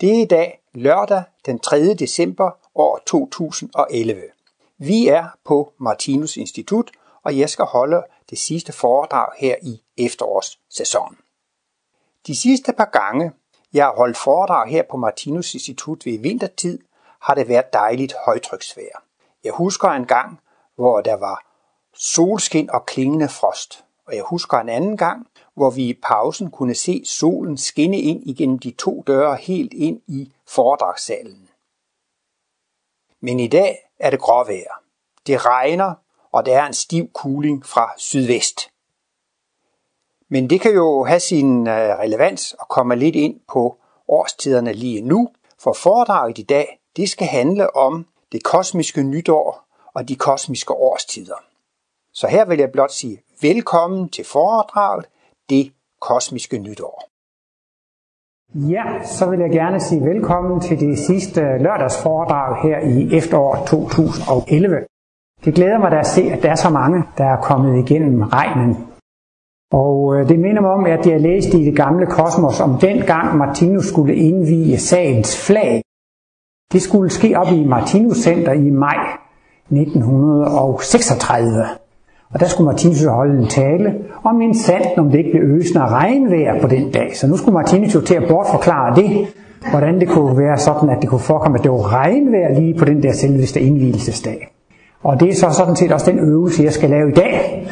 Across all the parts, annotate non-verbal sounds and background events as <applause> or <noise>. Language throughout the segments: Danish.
Det er i dag lørdag den 3. december år 2011. Vi er på Martinus Institut, og jeg skal holde det sidste foredrag her i efterårssæsonen. De sidste par gange, jeg har holdt foredrag her på Martinus Institut ved vintertid, har det været dejligt højtryksvejr. Jeg husker en gang, hvor der var solskin og klingende frost. Og jeg husker en anden gang, hvor vi i pausen kunne se solen skinne ind igennem de to døre helt ind i foredragssalen. Men i dag er det gråvejr. Det regner, og der er en stiv kuling fra sydvest. Men det kan jo have sin øh, relevans og komme lidt ind på årstiderne lige nu, for foredraget i dag, det skal handle om det kosmiske nytår og de kosmiske årstider. Så her vil jeg blot sige velkommen til foredraget det kosmiske nytår. Ja, så vil jeg gerne sige velkommen til det sidste lørdagsforedrag her i efterår 2011. Det glæder mig da at se, at der er så mange, der er kommet igennem regnen. Og øh, det minder mig om, at jeg læste i det gamle kosmos om den gang Martinus skulle indvige sagens flag. Det skulle ske op i Martinus Center i maj 1936. Og der skulle Martinus jo holde en tale om min sand, om det ikke blev øsende og regnvejr på den dag. Så nu skulle Martinus jo til at bortforklare det, hvordan det kunne være sådan, at det kunne forekomme, at det var regnvejr lige på den der selveste indvielsesdag. Og det er så sådan set også den øvelse, jeg skal lave i dag,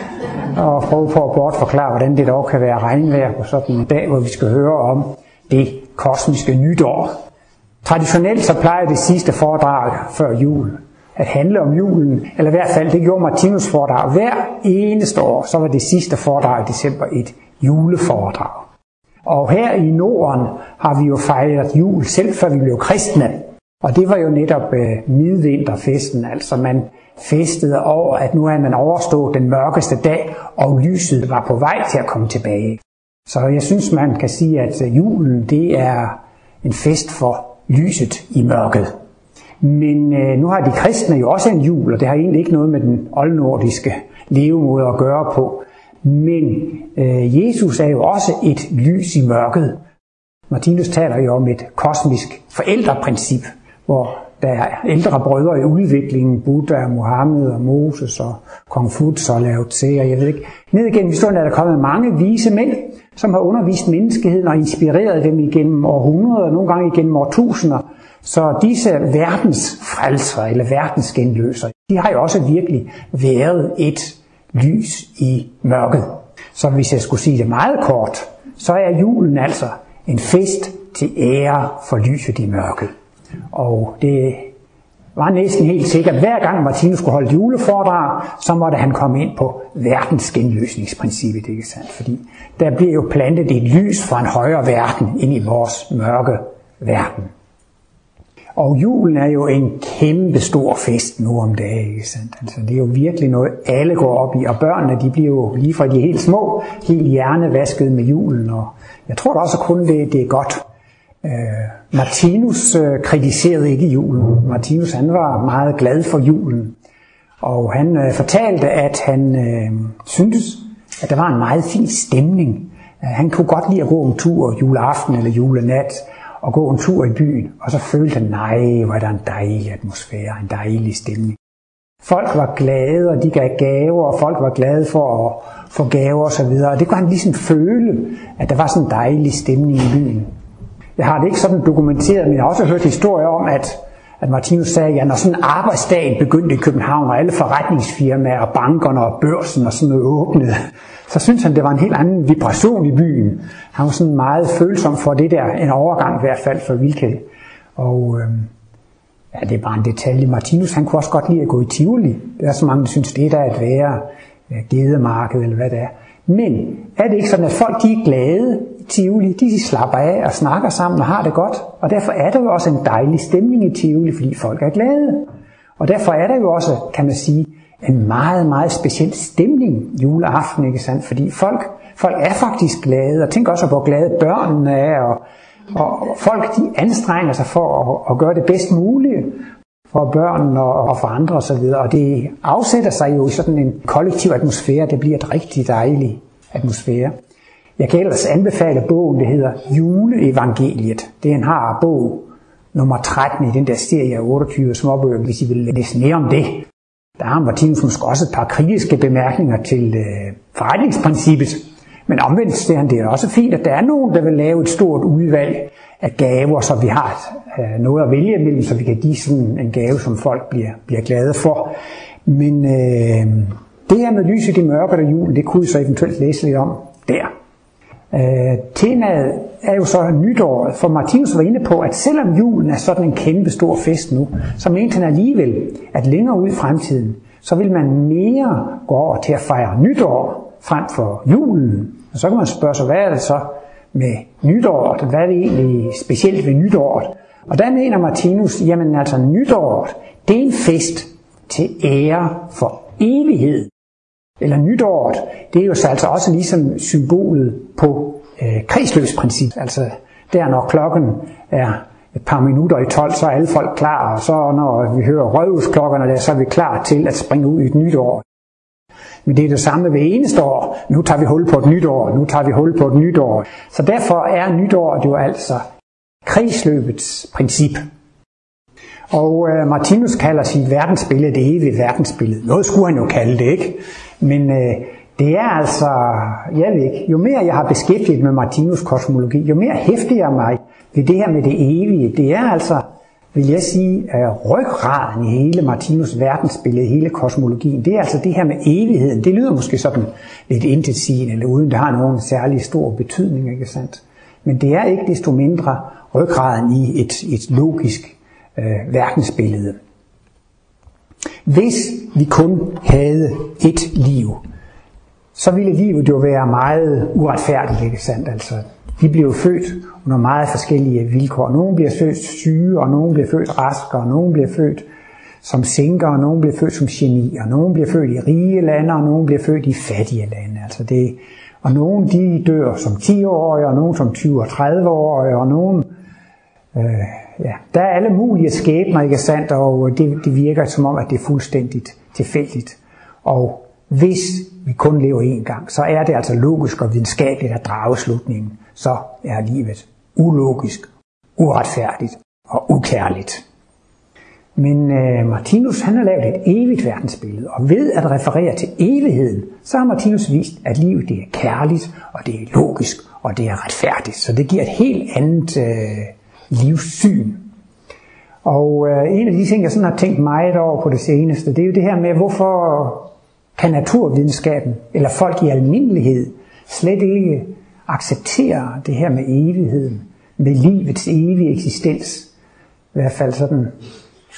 og prøve på at bortforklare, hvordan det dog kan være regnvejr på sådan en dag, hvor vi skal høre om det kosmiske nytår. Traditionelt så plejer det sidste foredrag før jul at handle om julen, eller i hvert fald det gjorde Martinus foredrag hver eneste år, så var det sidste foredrag i december et juleforedrag. Og her i Norden har vi jo fejret jul selv før vi blev kristne. Og det var jo netop øh, midvinterfesten, altså man festede over, at nu er man overstået den mørkeste dag, og lyset var på vej til at komme tilbage. Så jeg synes, man kan sige, at øh, julen det er en fest for lyset i mørket. Men øh, nu har de kristne jo også en jul, og det har egentlig ikke noget med den oldnordiske levemåde at gøre på. Men øh, Jesus er jo også et lys i mørket. Martinus taler jo om et kosmisk forældreprincip, hvor der er ældre brødre i udviklingen, Buddha, Mohammed og Moses og Konfucius og Lao Tse, og jeg ved ikke. Ned igennem historien er der kommet mange vise mænd, som har undervist menneskeheden og inspireret dem igennem århundreder, nogle gange igennem årtusinder. Så disse verdens frelser eller verdens genløser, de har jo også virkelig været et lys i mørket. Så hvis jeg skulle sige det meget kort, så er julen altså en fest til ære for lyset i mørket. Og det var næsten helt sikkert, hver gang Martinus skulle holde juleforedrag, så måtte han komme ind på verdens genløsningsprincippet, ikke sandt? Fordi der bliver jo plantet et lys fra en højere verden ind i vores mørke verden. Og julen er jo en kæmpe stor fest nu om dagen. Ikke sandt? Altså, det er jo virkelig noget, alle går op i. Og børnene, de bliver jo lige fra de helt små, helt hjernevasket med julen. Og jeg tror da også kun, det, det er godt. Øh, Martinus øh, kritiserede ikke julen. Martinus han var meget glad for julen. Og han øh, fortalte, at han øh, syntes, at der var en meget fin stemning. Øh, han kunne godt lide at gå en tur juleaften eller julenat og gå en tur i byen, og så følte han, nej, hvor er der en dejlig atmosfære, en dejlig stemning. Folk var glade, og de gav gaver, og folk var glade for at få gaver osv. Og det kunne han ligesom føle, at der var sådan en dejlig stemning i byen. Jeg har det ikke sådan dokumenteret, men jeg har også hørt historier om, at, at Martinus sagde, at ja, når sådan en arbejdsdag begyndte i København, og alle forretningsfirmaer og bankerne og børsen og sådan noget åbnede, så synes han, det var en helt anden vibration i byen. Han var sådan meget følsom for det der, en overgang i hvert fald for Vilke. Og øh, ja, det er bare en detalje. Martinus, han kunne også godt lide at gå i Tivoli. Der er så mange, der synes, det er der at være ja, gedemarked eller hvad det er. Men er det ikke sådan, at folk de er glade i Tivoli, de slapper af og snakker sammen og har det godt. Og derfor er der jo også en dejlig stemning i Tivoli, fordi folk er glade. Og derfor er der jo også, kan man sige, en meget, meget speciel stemning juleaften, ikke sandt? Fordi folk, folk er faktisk glade, og tænk også, hvor glade børnene er, og, og folk de anstrenger sig for at, at gøre det bedst mulige for børn og, og for andre osv. Og det afsætter sig jo i sådan en kollektiv atmosfære. Det bliver et rigtig dejlig atmosfære. Jeg kan ellers anbefale bogen, det hedder Juleevangeliet. Den har bog nummer 13 i den der serie af 28 småbøger, hvis I vil læse mere om det. Der har Martinus måske også et par kritiske bemærkninger til øh, forretningsprincippet. Men omvendt det, det er også fint, at der er nogen, der vil lave et stort udvalg af gaver, så vi har øh, noget at vælge imellem, så vi kan give sådan en gave, som folk bliver, bliver glade for. Men øh, det her med lyset i mørket og julen, det kunne vi så eventuelt læse lidt om der. Øh, temaet er jo så nytåret, for Martinus var inde på, at selvom julen er sådan en kæmpe stor fest nu, så mente han alligevel, at længere ud i fremtiden, så vil man mere gå over til at fejre nytår frem for julen. Og så kan man spørge sig, hvad er det så med nytåret? Hvad er det egentlig specielt ved nytåret? Og der mener Martinus, jamen altså nytåret, det er en fest til ære for evighed eller nytåret, det er jo så altså også ligesom symbolet på øh, kredsløbsprincip. Altså der når klokken er et par minutter i 12, så er alle folk klar, og så når vi hører rødhusklokkerne der, så er vi klar til at springe ud i et nyt år. Men det er det samme ved eneste år. Nu tager vi hul på et nyt år, nu tager vi hul på et nyt år. Så derfor er nytåret jo altså kredsløbets princip. Og øh, Martinus kalder sit verdensbillede det evige verdensbillede. Noget skulle han jo kalde det, ikke? Men øh, det er altså, jeg ved ikke, jo mere jeg har beskæftiget med Martinus kosmologi, jo mere hæfter jeg mig ved det her med det evige. Det er altså, vil jeg sige, øh, ryggraden i hele Martinus verdensbillede, hele kosmologien. Det er altså det her med evigheden. Det lyder måske sådan lidt intetsigende, eller uden det har nogen særlig stor betydning, ikke sandt? Men det er ikke desto mindre ryggraden i et, et logisk øh, verdensbillede. Hvis vi kun havde et liv, så ville livet jo være meget uretfærdigt, ikke sandt? Altså, vi bliver født under meget forskellige vilkår. Nogle bliver født syge, og nogle bliver født raske, og nogle bliver født som sinker, og nogle bliver født som genier. Nogle bliver født i rige lande, og nogle bliver født i fattige lande. Altså det, og nogle de dør som 10-årige, og nogle som 20- og 30-årige, og nogle øh, ja, der er alle mulige skæbner, ikke sandt, og det, det virker som om, at det er fuldstændigt tilfældigt. Og hvis vi kun lever én gang, så er det altså logisk og videnskabeligt at drage slutningen. Så er livet ulogisk, uretfærdigt og ukærligt. Men øh, Martinus han har lavet et evigt verdensbillede, og ved at referere til evigheden, så har Martinus vist, at livet det er kærligt, og det er logisk, og det er retfærdigt. Så det giver et helt andet øh, livssyn. Og øh, en af de ting, jeg sådan har tænkt meget over på det seneste, det er jo det her med, hvorfor kan naturvidenskaben, eller folk i almindelighed, slet ikke acceptere det her med evigheden, med livets evige eksistens. I hvert fald sådan.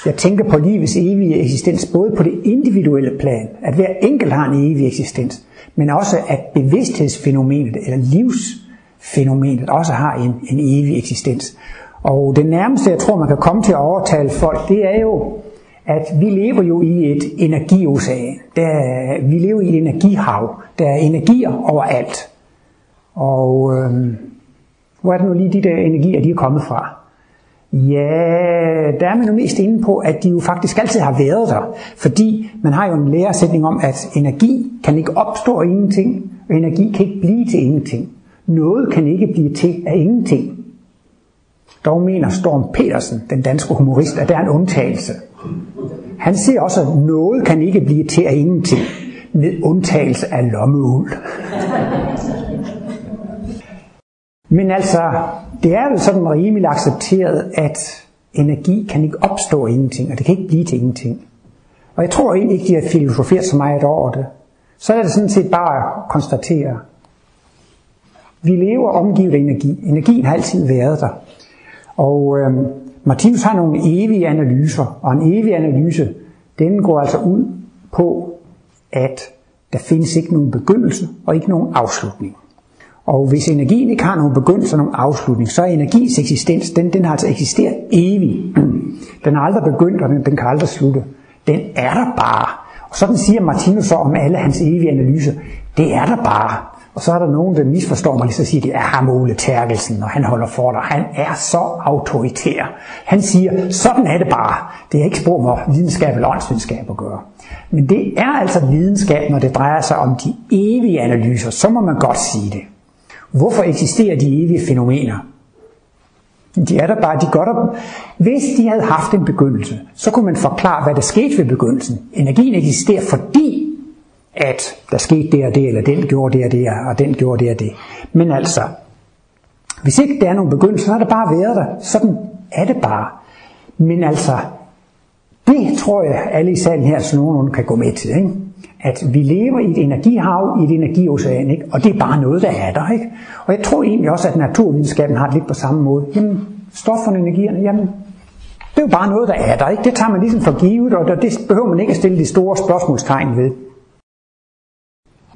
Jeg tænker på livets evige eksistens, både på det individuelle plan, at hver enkelt har en evig eksistens, men også at bevidsthedsfænomenet, eller livsfænomenet, også har en, en evig eksistens. Og det nærmeste, jeg tror, man kan komme til at overtale folk, det er jo, at vi lever jo i et energiocean. Der, vi lever i et energihav. Der er energier overalt. Og øhm, hvor er det nu lige de der energier, de er kommet fra? Ja, der er man jo mest inde på, at de jo faktisk altid har været der. Fordi man har jo en læresætning om, at energi kan ikke opstå af ingenting, og energi kan ikke blive til ingenting. Noget kan ikke blive til af ingenting. Dog mener Storm Petersen, den danske humorist, at der er en undtagelse. Han siger også, at noget kan ikke blive til af ingenting, med undtagelse af lommeuld. Men altså, det er jo sådan rimelig accepteret, at energi kan ikke opstå af ingenting, og det kan ikke blive til ingenting. Og jeg tror egentlig ikke, de har filosoferet så meget over det. Så er det sådan set bare at konstatere. Vi lever omgivet af energi. Energien har altid været der. Og øhm, Martinus har nogle evige analyser, og en evig analyse, den går altså ud på, at der findes ikke nogen begyndelse og ikke nogen afslutning. Og hvis energien ikke har nogen begyndelse og nogen afslutning, så er energiens eksistens, den, den har altså eksisteret evigt. Den har aldrig begyndt, og den, den kan aldrig slutte. Den er der bare. Og sådan siger Martinus så om alle hans evige analyser. Det er der bare. Og så er der nogen, der misforstår mig, så siger de, at ham Ole Terkelsen, og han holder for dig. Han er så autoritær. Han siger, sådan er det bare. Det er ikke spor med videnskab eller åndsvidenskab at gøre. Men det er altså videnskab, når det drejer sig om de evige analyser. Så må man godt sige det. Hvorfor eksisterer de evige fænomener? De er der bare, de gør op. Hvis de havde haft en begyndelse, så kunne man forklare, hvad der skete ved begyndelsen. Energien eksisterer, fordi at der skete det og det, eller den gjorde det og det, og den gjorde det og det. Men altså, hvis ikke der er nogen begyndelse, så har det bare været der. Sådan er det bare. Men altså, det tror jeg, alle i salen her, så nogen kan gå med til. Ikke? At vi lever i et energihav, i et energiocean, ikke? og det er bare noget, der er der. Ikke? Og jeg tror egentlig også, at naturvidenskaben har det lidt på samme måde. Jamen, stofferne, energierne, jamen, det er jo bare noget, der er der. Ikke? Det tager man ligesom for givet, og det behøver man ikke at stille de store spørgsmålstegn ved.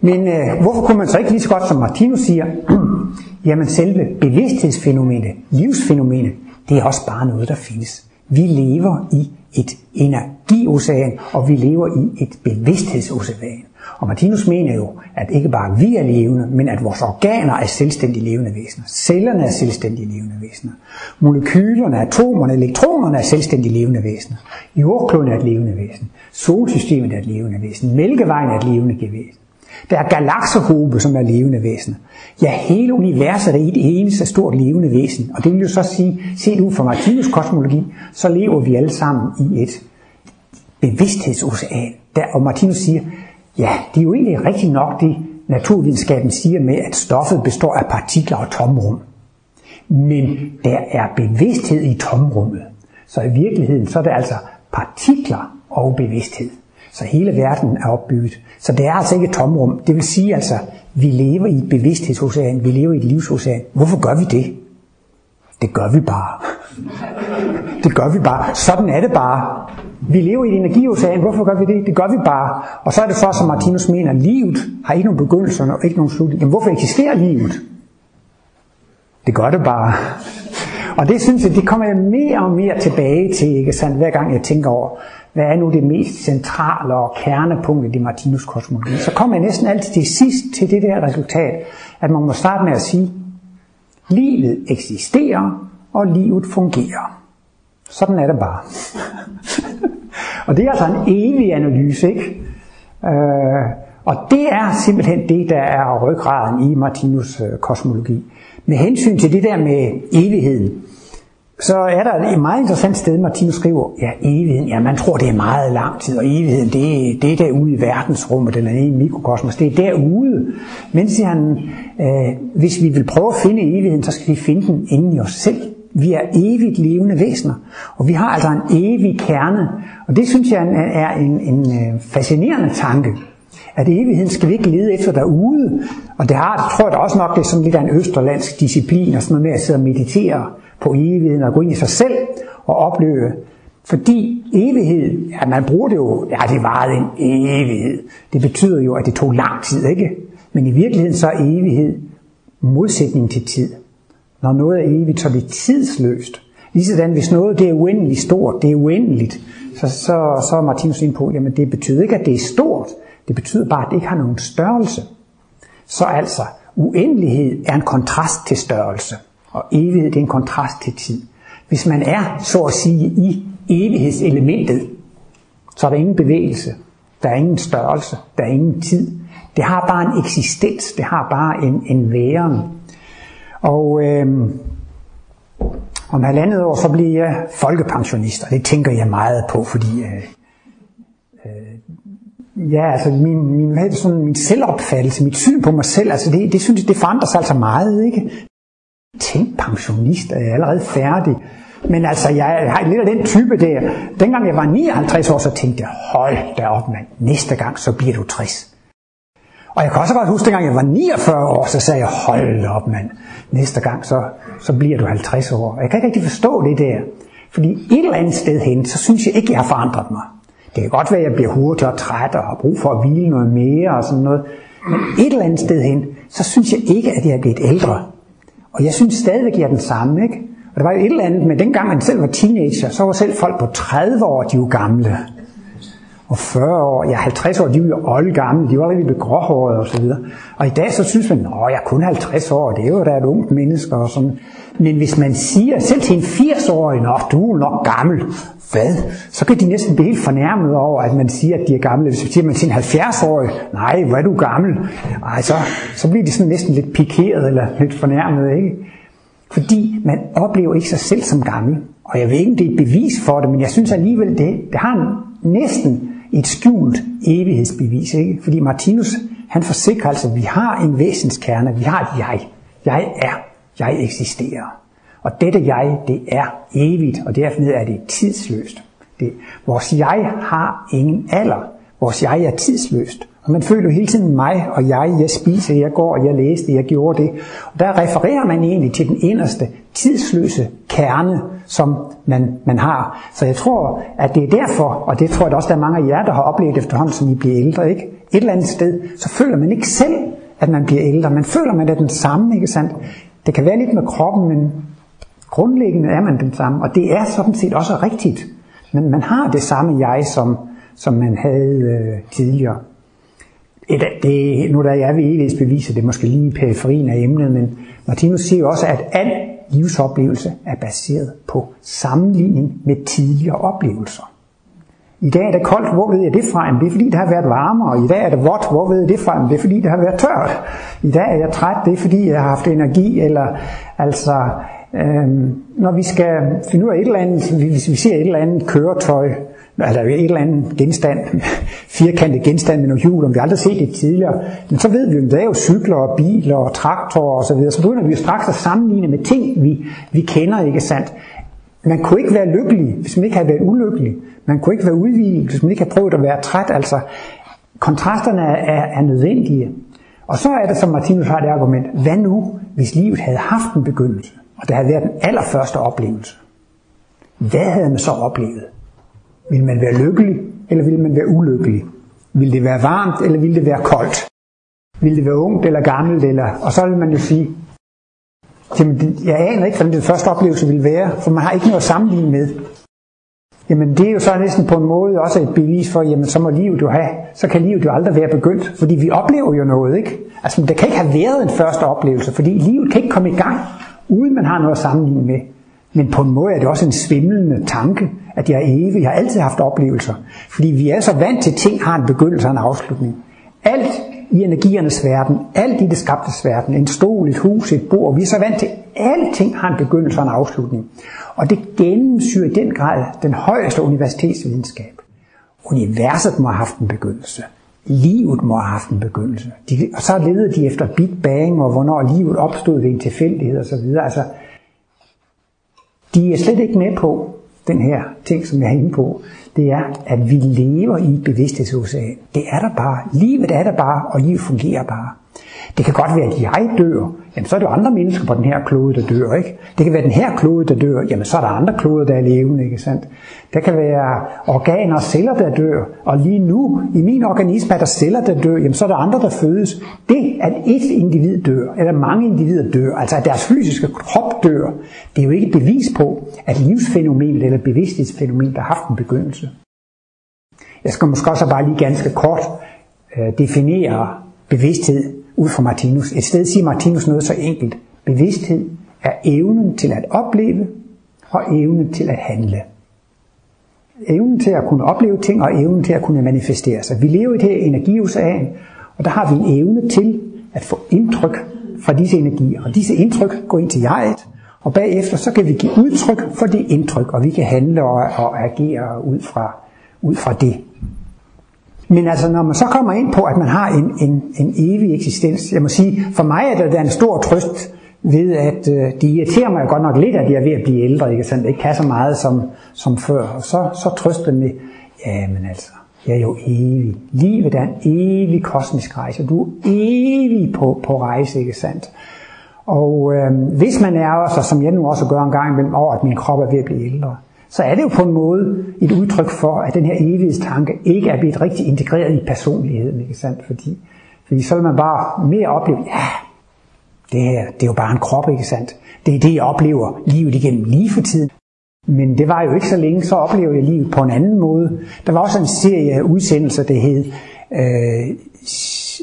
Men øh, hvorfor kunne man så ikke lige så godt, som Martinus siger, <clears throat> jamen selve bevidsthedsfænomenet, livsfænomenet, det er også bare noget, der findes. Vi lever i et energiocean, og vi lever i et bevidsthedsocean. Og Martinus mener jo, at ikke bare vi er levende, men at vores organer er selvstændige levende væsener. Cellerne er selvstændige levende væsener. Molekylerne, atomerne, elektronerne er selvstændige levende væsener. Jordkloden er et levende væsen. Solsystemet er et levende væsen. Mælkevejen er et levende væsen. Der er galaksehobe, som er levende væsener. Ja, hele universet er et eneste stort levende væsen. Og det vil jo så sige, set ud fra Martinus kosmologi, så lever vi alle sammen i et bevidsthedsocean. Der, og Martinus siger, ja, det er jo egentlig rigtigt nok det, naturvidenskaben siger med, at stoffet består af partikler og tomrum. Men der er bevidsthed i tomrummet. Så i virkeligheden, så er det altså partikler og bevidsthed. Så hele verden er opbygget. Så det er altså ikke et tomrum. Det vil sige altså, vi lever i et bevidsthedsocean, vi lever i et livsocean. Hvorfor gør vi det? Det gør vi bare. Det gør vi bare. Sådan er det bare. Vi lever i et energiocean. Hvorfor gør vi det? Det gør vi bare. Og så er det for, som Martinus mener, livet har ikke nogen begyndelse og ikke nogen slutning. Jamen hvorfor eksisterer livet? Det gør det bare. Og det synes jeg, det kommer jeg mere og mere tilbage til, ikke sandt, hver gang jeg tænker over, hvad er nu det mest centrale og kernepunkt i Martinus kosmologi, så kommer jeg næsten altid til sidst til det der resultat, at man må starte med at sige, livet eksisterer, og livet fungerer. Sådan er det bare. <laughs> og det er altså en evig analyse, ikke? Øh, og det er simpelthen det, der er ryggraden i Martinus øh, kosmologi. Med hensyn til det der med evigheden, så er der et meget interessant sted, Martinus skriver, ja, evigheden, ja, man tror, det er meget lang tid, og evigheden, det, det er derude i verdensrummet, eller i mikrokosmos, det er derude. Men siger han, øh, hvis vi vil prøve at finde evigheden, så skal vi finde den inden i os selv. Vi er evigt levende væsener, og vi har altså en evig kerne, og det synes jeg er en, en øh, fascinerende tanke at evigheden skal vi ikke lede efter derude. Og det har, tror jeg da også nok, det er sådan lidt af en østerlandsk disciplin, og sådan noget med at sidde og meditere på evigheden og gå ind i sig selv og opleve. Fordi evighed, ja, man bruger det jo, ja det varede en evighed. Det betyder jo, at det tog lang tid, ikke? Men i virkeligheden så er evighed modsætning til tid. Når noget er evigt, så er det tidsløst. Ligesådan, hvis noget det er uendeligt stort, det er uendeligt, så, så, så er Martinus ind på, jamen det betyder ikke, at det er stort. Det betyder bare, at det ikke har nogen størrelse. Så altså, uendelighed er en kontrast til størrelse. Og evighed det er en kontrast til tid. Hvis man er, så at sige, i evighedselementet, så er der ingen bevægelse, der er ingen størrelse, der er ingen tid. Det har bare en eksistens, det har bare en, en væren. Og øhm, om halvandet år, så bliver jeg folkepensionist, og det tænker jeg meget på, fordi øh, øh, ja, altså min, min, sådan, min selvopfattelse, mit syn på mig selv, altså det, det synes jeg, det forandrer sig altså meget, ikke? Tænk, pensionist, er jeg allerede færdig. Men altså, jeg har lidt af den type der. Dengang jeg var 59 år, så tænkte jeg, hold da op, mand. Næste gang, så bliver du 60. Og jeg kan også godt huske, dengang jeg var 49 år, så sagde jeg, hold op, mand. Næste gang, så, så bliver du 50 år. Og jeg kan ikke rigtig forstå det der. Fordi et eller andet sted hen, så synes jeg ikke, jeg har forandret mig. Det kan godt være, at jeg bliver hurtig og træt og har brug for at hvile noget mere og sådan noget. Men et eller andet sted hen, så synes jeg ikke, at jeg er blevet ældre. Og jeg synes stadigvæk, jeg er den samme, ikke? Og der var jo et eller andet men dengang man selv var teenager, så var selv folk på 30 år, de var gamle og 40 år, ja 50 år, de er jo olde gamle, de var rigtig blevet gråhårede og så videre. Og i dag så synes man, at jeg er kun 50 år, det er jo da et ungt menneske og sådan. Men hvis man siger, selv til en 80-årig, nå, du er nok gammel, hvad? Så kan de næsten blive helt fornærmet over, at man siger, at de er gamle. Hvis man siger man til en 70-årig, nej, hvor er du gammel? Ej, så, så bliver de sådan næsten lidt pikeret eller lidt fornærmet, ikke? Fordi man oplever ikke sig selv som gammel. Og jeg ved ikke, om det er et bevis for det, men jeg synes alligevel, det, det har næsten et skjult evighedsbevis. Ikke? Fordi Martinus, han forsikrer altså, at vi har en væsenskerne, vi har et jeg. Jeg er, jeg eksisterer. Og dette jeg, det er evigt, og derfor er det tidsløst. Det, vores jeg har ingen alder. Vores jeg er tidsløst. Og man føler jo hele tiden mig og jeg, jeg spiser, jeg går, jeg læste, jeg gjorde det. Og der refererer man egentlig til den inderste, tidsløse kerne, som man, man har. Så jeg tror, at det er derfor, og det tror jeg også, der er mange af jer, der har oplevet efterhånden, som I bliver ældre, ikke? Et eller andet sted, så føler man ikke selv, at man bliver ældre. Man føler, at man er den samme, ikke sandt? Det kan være lidt med kroppen, men grundlæggende er man den samme. Og det er sådan set også rigtigt. Men man har det samme jeg, som, som man havde øh, tidligere. Et, det, nu der er ved beviser, det er måske lige periferien af emnet, men Martinus siger jo også, at alt livsoplevelse er baseret på sammenligning med tidligere oplevelser. I dag er det koldt, hvor ved jeg det fra? Jamen, det er fordi, det har været varmere. I dag er det vådt, hvor ved jeg det fra? Jamen, det er fordi, det har været tørt. I dag er jeg træt, det er fordi, jeg har haft energi. Eller altså, øhm, når vi skal finde ud af et eller andet, hvis vi ser et eller andet køretøj, Altså, eller et eller andet genstand, firkantet genstand med nogle hjul, om vi aldrig set det tidligere, men så ved vi jo, at der er jo cykler og biler og traktorer og så videre, så begynder vi jo straks at sammenligne med ting, vi, vi kender, ikke sandt? Man kunne ikke være lykkelig, hvis man ikke havde været ulykkelig. Man kunne ikke være udvildet, hvis man ikke havde prøvet at være træt. Altså, kontrasterne er, er nødvendige. Og så er det, som Martinus har det argument, hvad nu, hvis livet havde haft en begyndelse, og det havde været den allerførste oplevelse? Hvad havde man så oplevet? Vil man være lykkelig, eller vil man være ulykkelig? Vil det være varmt, eller vil det være koldt? Vil det være ungt eller gammelt? Eller... Og så vil man jo sige, jamen, jeg aner ikke, hvordan den første oplevelse vil være, for man har ikke noget at sammenligne med. Jamen det er jo så næsten på en måde også et bevis for, jamen så må livet jo have, så kan livet jo aldrig være begyndt, fordi vi oplever jo noget, ikke? Altså der kan ikke have været en første oplevelse, fordi livet kan ikke komme i gang, uden man har noget at sammenligne med. Men på en måde er det også en svimlende tanke, at jeg er evig. Jeg har altid haft oplevelser. Fordi vi er så vant til, at ting har en begyndelse og en afslutning. Alt i energiernes verden, alt i det skabtes verden, en stol, et hus, et bord, vi er så vant til, at alting har en begyndelse og en afslutning. Og det gennemsyrer i den grad den højeste universitetsvidenskab. Universet må have haft en begyndelse. Livet må have haft en begyndelse. De, og så leder de efter Big Bang, og hvornår livet opstod ved en tilfældighed osv. Altså, de er slet ikke med på den her ting, som jeg er inde på. Det er, at vi lever i et bevidsthedsocean. Det er der bare. Livet er der bare, og livet fungerer bare. Det kan godt være, at jeg dør. Jamen, så er det jo andre mennesker på den her klode, der dør, ikke? Det kan være den her klode, der dør. Jamen, så er der andre kloder, der er levende, ikke sandt? Der kan være organer og celler, der dør. Og lige nu, i min organisme, er der celler, der dør. Jamen, så er der andre, der fødes. Det, at et individ dør, eller mange individer dør, altså at deres fysiske krop dør, det er jo ikke et bevis på, at livsfænomenet eller bevidsthedsfænomenet har haft en begyndelse. Jeg skal måske også bare lige ganske kort øh, definere bevidsthed ud fra Martinus. Et sted siger Martinus noget så enkelt. Bevidsthed er evnen til at opleve og evnen til at handle. Evnen til at kunne opleve ting og evnen til at kunne manifestere sig. Vi lever i det her energiocean, og der har vi en evne til at få indtryk fra disse energier. Og disse indtryk går ind til jeget, og bagefter så kan vi give udtryk for det indtryk, og vi kan handle og, og agere ud fra, ud fra det. Men altså, når man så kommer ind på, at man har en, en, en evig eksistens, jeg må sige, for mig er det, da en stor trøst ved, at øh, de irriterer mig godt nok lidt, at jeg er ved at blive ældre, ikke? Sådan, ikke kan så meget som, som før. Og så, så trøster med, ja, men altså, jeg er jo evig. Livet er en evig kosmisk rejse. Du er evig på, på rejse, ikke sandt? Og øh, hvis man er også, som jeg nu også gør en gang imellem, over at min krop er ved at blive ældre, så er det jo på en måde et udtryk for, at den her evighedstanke ikke er blevet rigtig integreret i personligheden, ikke sandt? Fordi, fordi så vil man bare mere opleve, ja, det, her, det er jo bare en krop, ikke sandt? Det er det, jeg oplever livet igennem lige for tiden. Men det var jo ikke så længe, så oplevede jeg livet på en anden måde. Der var også en serie af udsendelser, det hed øh,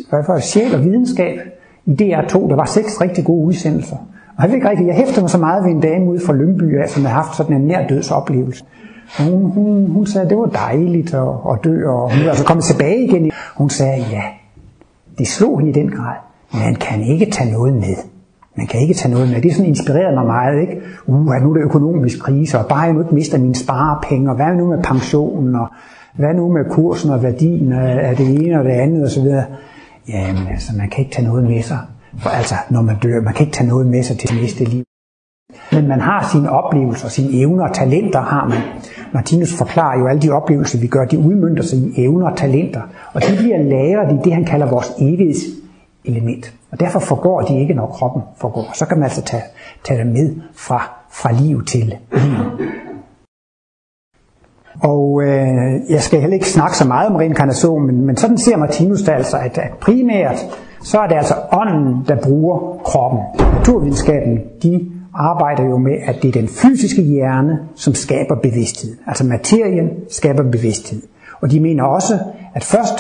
hvad var det, Sjæl og Videnskab i DR2. Der var seks rigtig gode udsendelser. Og jeg, ikke rigtigt, jeg hæftede mig så meget ved en dame ude fra Lønby, som havde haft sådan en nærdødsoplevelse. Hun, hun, hun sagde, at det var dejligt at, at dø, og hun var altså kommet tilbage igen. Hun sagde, ja, det slog hende i den grad. Man kan ikke tage noget med. Man kan ikke tage noget med. Det sådan inspirerede mig meget, ikke? Uh, nu er det økonomisk krise, og bare jeg nu ikke mister mine sparepenge, og hvad nu med pensionen, og hvad nu med kursen og værdien af det ene og det andet osv. Jamen altså, man kan ikke tage noget med sig. For altså, når man dør, man kan ikke tage noget med sig til næste liv. Men man har sine oplevelser, sine evner og talenter har man. Martinus forklarer jo alle de oplevelser, vi gør, de udmyndter sig i evner og talenter. Og de bliver lagret i det, han kalder vores evighedselement. Og derfor forgår de ikke, når kroppen forgår. Så kan man altså tage, tage dem med fra, fra liv til liv. Og øh, jeg skal heller ikke snakke så meget om reinkarnation, men, men sådan ser Martinus det altså, at, at primært så er det altså ånden, der bruger kroppen. Naturvidenskaben, de arbejder jo med, at det er den fysiske hjerne, som skaber bevidsthed. Altså materien skaber bevidsthed. Og de mener også, at først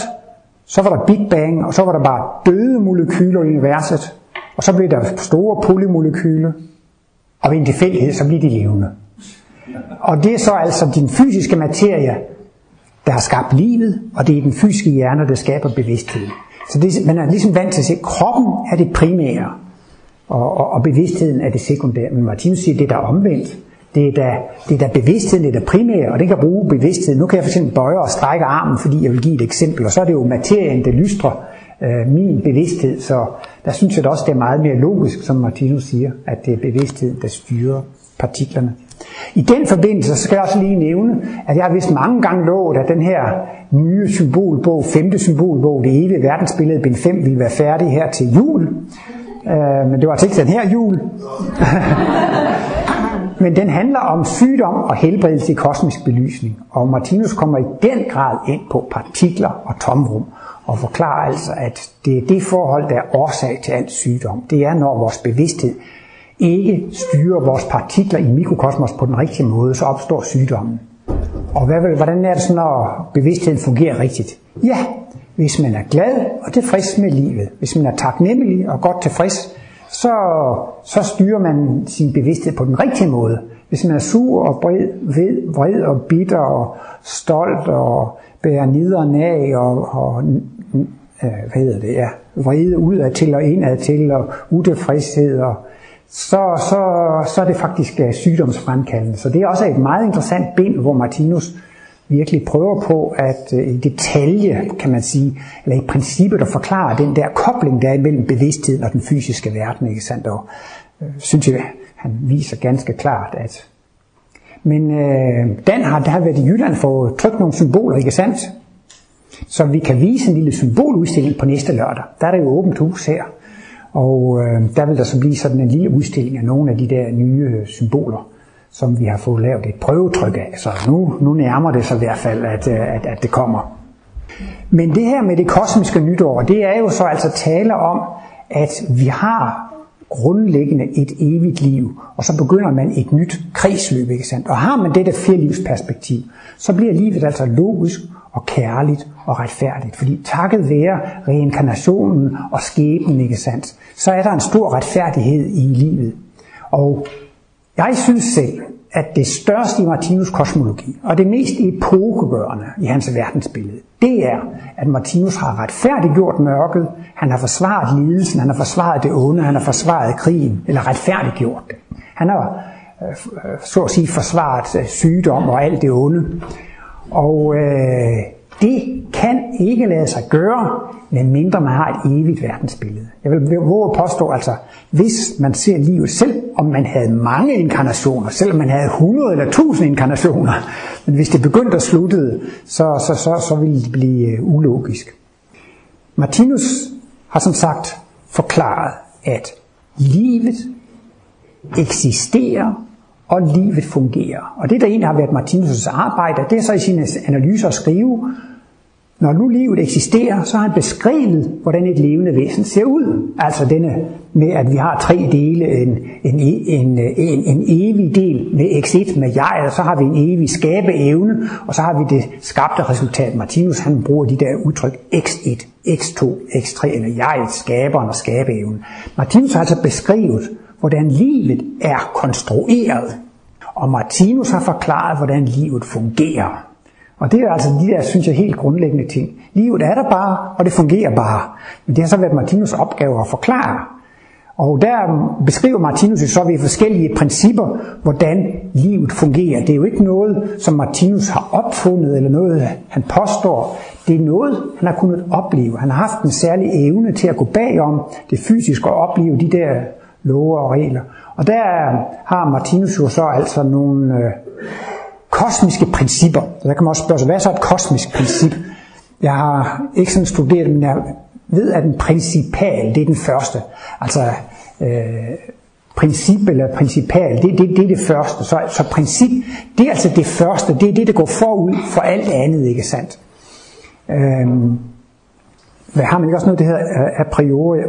så var der Big Bang, og så var der bare døde molekyler i universet, og så blev der store polymolekyler, og ved en tilfældighed, så bliver de levende. Og det er så altså din fysiske materie, der har skabt livet, og det er den fysiske hjerne, der skaber bevidstheden. Så det, man er ligesom vant til at se, at kroppen er det primære, og, og, og bevidstheden er det sekundære. Men Martinus siger, at det er der omvendt. Det er da, det er da bevidstheden, det er da primære, og det kan bruge bevidstheden. Nu kan jeg for eksempel bøje og strække armen, fordi jeg vil give et eksempel, og så er det jo materien, der lystrer øh, min bevidsthed. Så der synes jeg da også, det er meget mere logisk, som Martinus siger, at det er bevidstheden, der styrer partiklerne. I den forbindelse så skal jeg også lige nævne, at jeg har vist mange gange lovet, at den her nye symbolbog, femte symbolbog, det evige verdensbillede, bind 5, ville være færdig her til jul. Øh, men det var altså ikke den her jul. <laughs> men den handler om sygdom og helbredelse i kosmisk belysning. Og Martinus kommer i den grad ind på partikler og tomrum og forklarer altså, at det er det forhold, der er årsag til al sygdom. Det er, når vores bevidsthed ikke styrer vores partikler i mikrokosmos på den rigtige måde, så opstår sygdommen. Og hvad, hvordan er det så, når bevidstheden fungerer rigtigt? Ja, hvis man er glad og tilfreds med livet, hvis man er taknemmelig og godt tilfreds, så, så styrer man sin bevidsthed på den rigtige måde. Hvis man er sur og bred, ved, vred og bitter og stolt og bærer nideren af og, og øh, hvad hedder det, ja, vrede udad til og indad til og utilfredshed og så, så, så er det faktisk øh, sygdomsfremkaldende. Så det er også et meget interessant bind, hvor Martinus virkelig prøver på at øh, i detalje, kan man sige, eller i princippet at forklare den der kobling, der er mellem bevidstheden og den fysiske verden. Ikke sandt? Og øh, synes jeg, han viser ganske klart, at men øh, Dan har, der har været i Jylland for trykt nogle symboler, ikke sandt? Så vi kan vise en lille symboludstilling på næste lørdag. Der er det jo åbent hus her. Og øh, der vil der så blive sådan en lille udstilling af nogle af de der nye øh, symboler, som vi har fået lavet et prøvetryk af. Så nu, nu nærmer det sig i hvert fald, at, øh, at, at det kommer. Men det her med det kosmiske nytår, det er jo så altså tale om, at vi har grundlæggende et evigt liv, og så begynder man et nyt kredsløb, ikke sandt? Og har man dette firlivsperspektiv, så bliver livet altså logisk og kærligt og retfærdigt. Fordi takket være reinkarnationen og skæbnen, ikke sandt, så er der en stor retfærdighed i livet. Og jeg synes selv, at det største i Martinus kosmologi, og det mest epokegørende i hans verdensbillede, det er, at Martinus har retfærdiggjort mørket, han har forsvaret lidelsen, han har forsvaret det onde, han har forsvaret krigen, eller retfærdiggjort det. Han har, øh, øh, så at sige, forsvaret øh, sygdom og alt det onde. Og øh, det kan ikke lade sig gøre, medmindre man har et evigt verdensbillede. Jeg vil våge at påstå, altså, hvis man ser livet selv, om man havde mange inkarnationer, selvom man havde 100 eller 1000 inkarnationer, men hvis det begyndte og sluttede, så, så, så, så ville det blive øh, ulogisk. Martinus har som sagt forklaret, at livet eksisterer og livet fungerer. Og det, der egentlig har været Martinus' arbejde, det er så i sine analyser at skrive, når nu livet eksisterer, så har han beskrevet, hvordan et levende væsen ser ud. Altså denne med, at vi har tre dele, en, en, en, en, en evig del med x1 med jeg, og så har vi en evig skabeevne, og så har vi det skabte resultat. Martinus han bruger de der udtryk x1, x2, x3, eller jeg, skaberen og skabeevnen. Martinus har altså beskrevet, hvordan livet er konstrueret, og Martinus har forklaret, hvordan livet fungerer. Og det er altså de der, synes jeg, helt grundlæggende ting. Livet er der bare, og det fungerer bare. Men det har så været Martinus' opgave at forklare. Og der beskriver Martinus så ved forskellige principper, hvordan livet fungerer. Det er jo ikke noget, som Martinus har opfundet, eller noget, han påstår. Det er noget, han har kunnet opleve. Han har haft en særlig evne til at gå bagom det fysiske og opleve de der love og regler. Og der har Martinus jo så altså nogle øh, kosmiske principper. Og der kan man også spørge sig, hvad er så et kosmisk princip? Jeg har ikke sådan studeret, men jeg ved, at en principal, det er den første. Altså, øh, princip eller principal, det, det, det er det første. Så, så princip, det er altså det første, det er det, der går forud for alt andet, ikke sandt? Øhm, hvad har man ikke også noget, det hedder øh, a priori,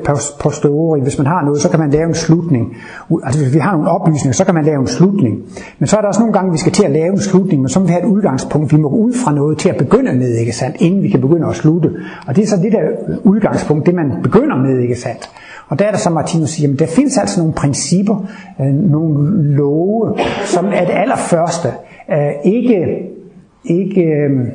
posteriori. Hvis man har noget, så kan man lave en slutning. Altså hvis vi har nogle oplysninger, så kan man lave en slutning. Men så er der også nogle gange, vi skal til at lave en slutning, men så må vi have et udgangspunkt. Vi må gå ud fra noget til at begynde med, ikke sandt? Inden vi kan begynde at slutte. Og det er så det der udgangspunkt, det man begynder med, ikke sandt? Og der er der så Martinus siger, at der findes altså nogle principper, øh, nogle love, som er det allerførste. Øh, ikke, ikke øh,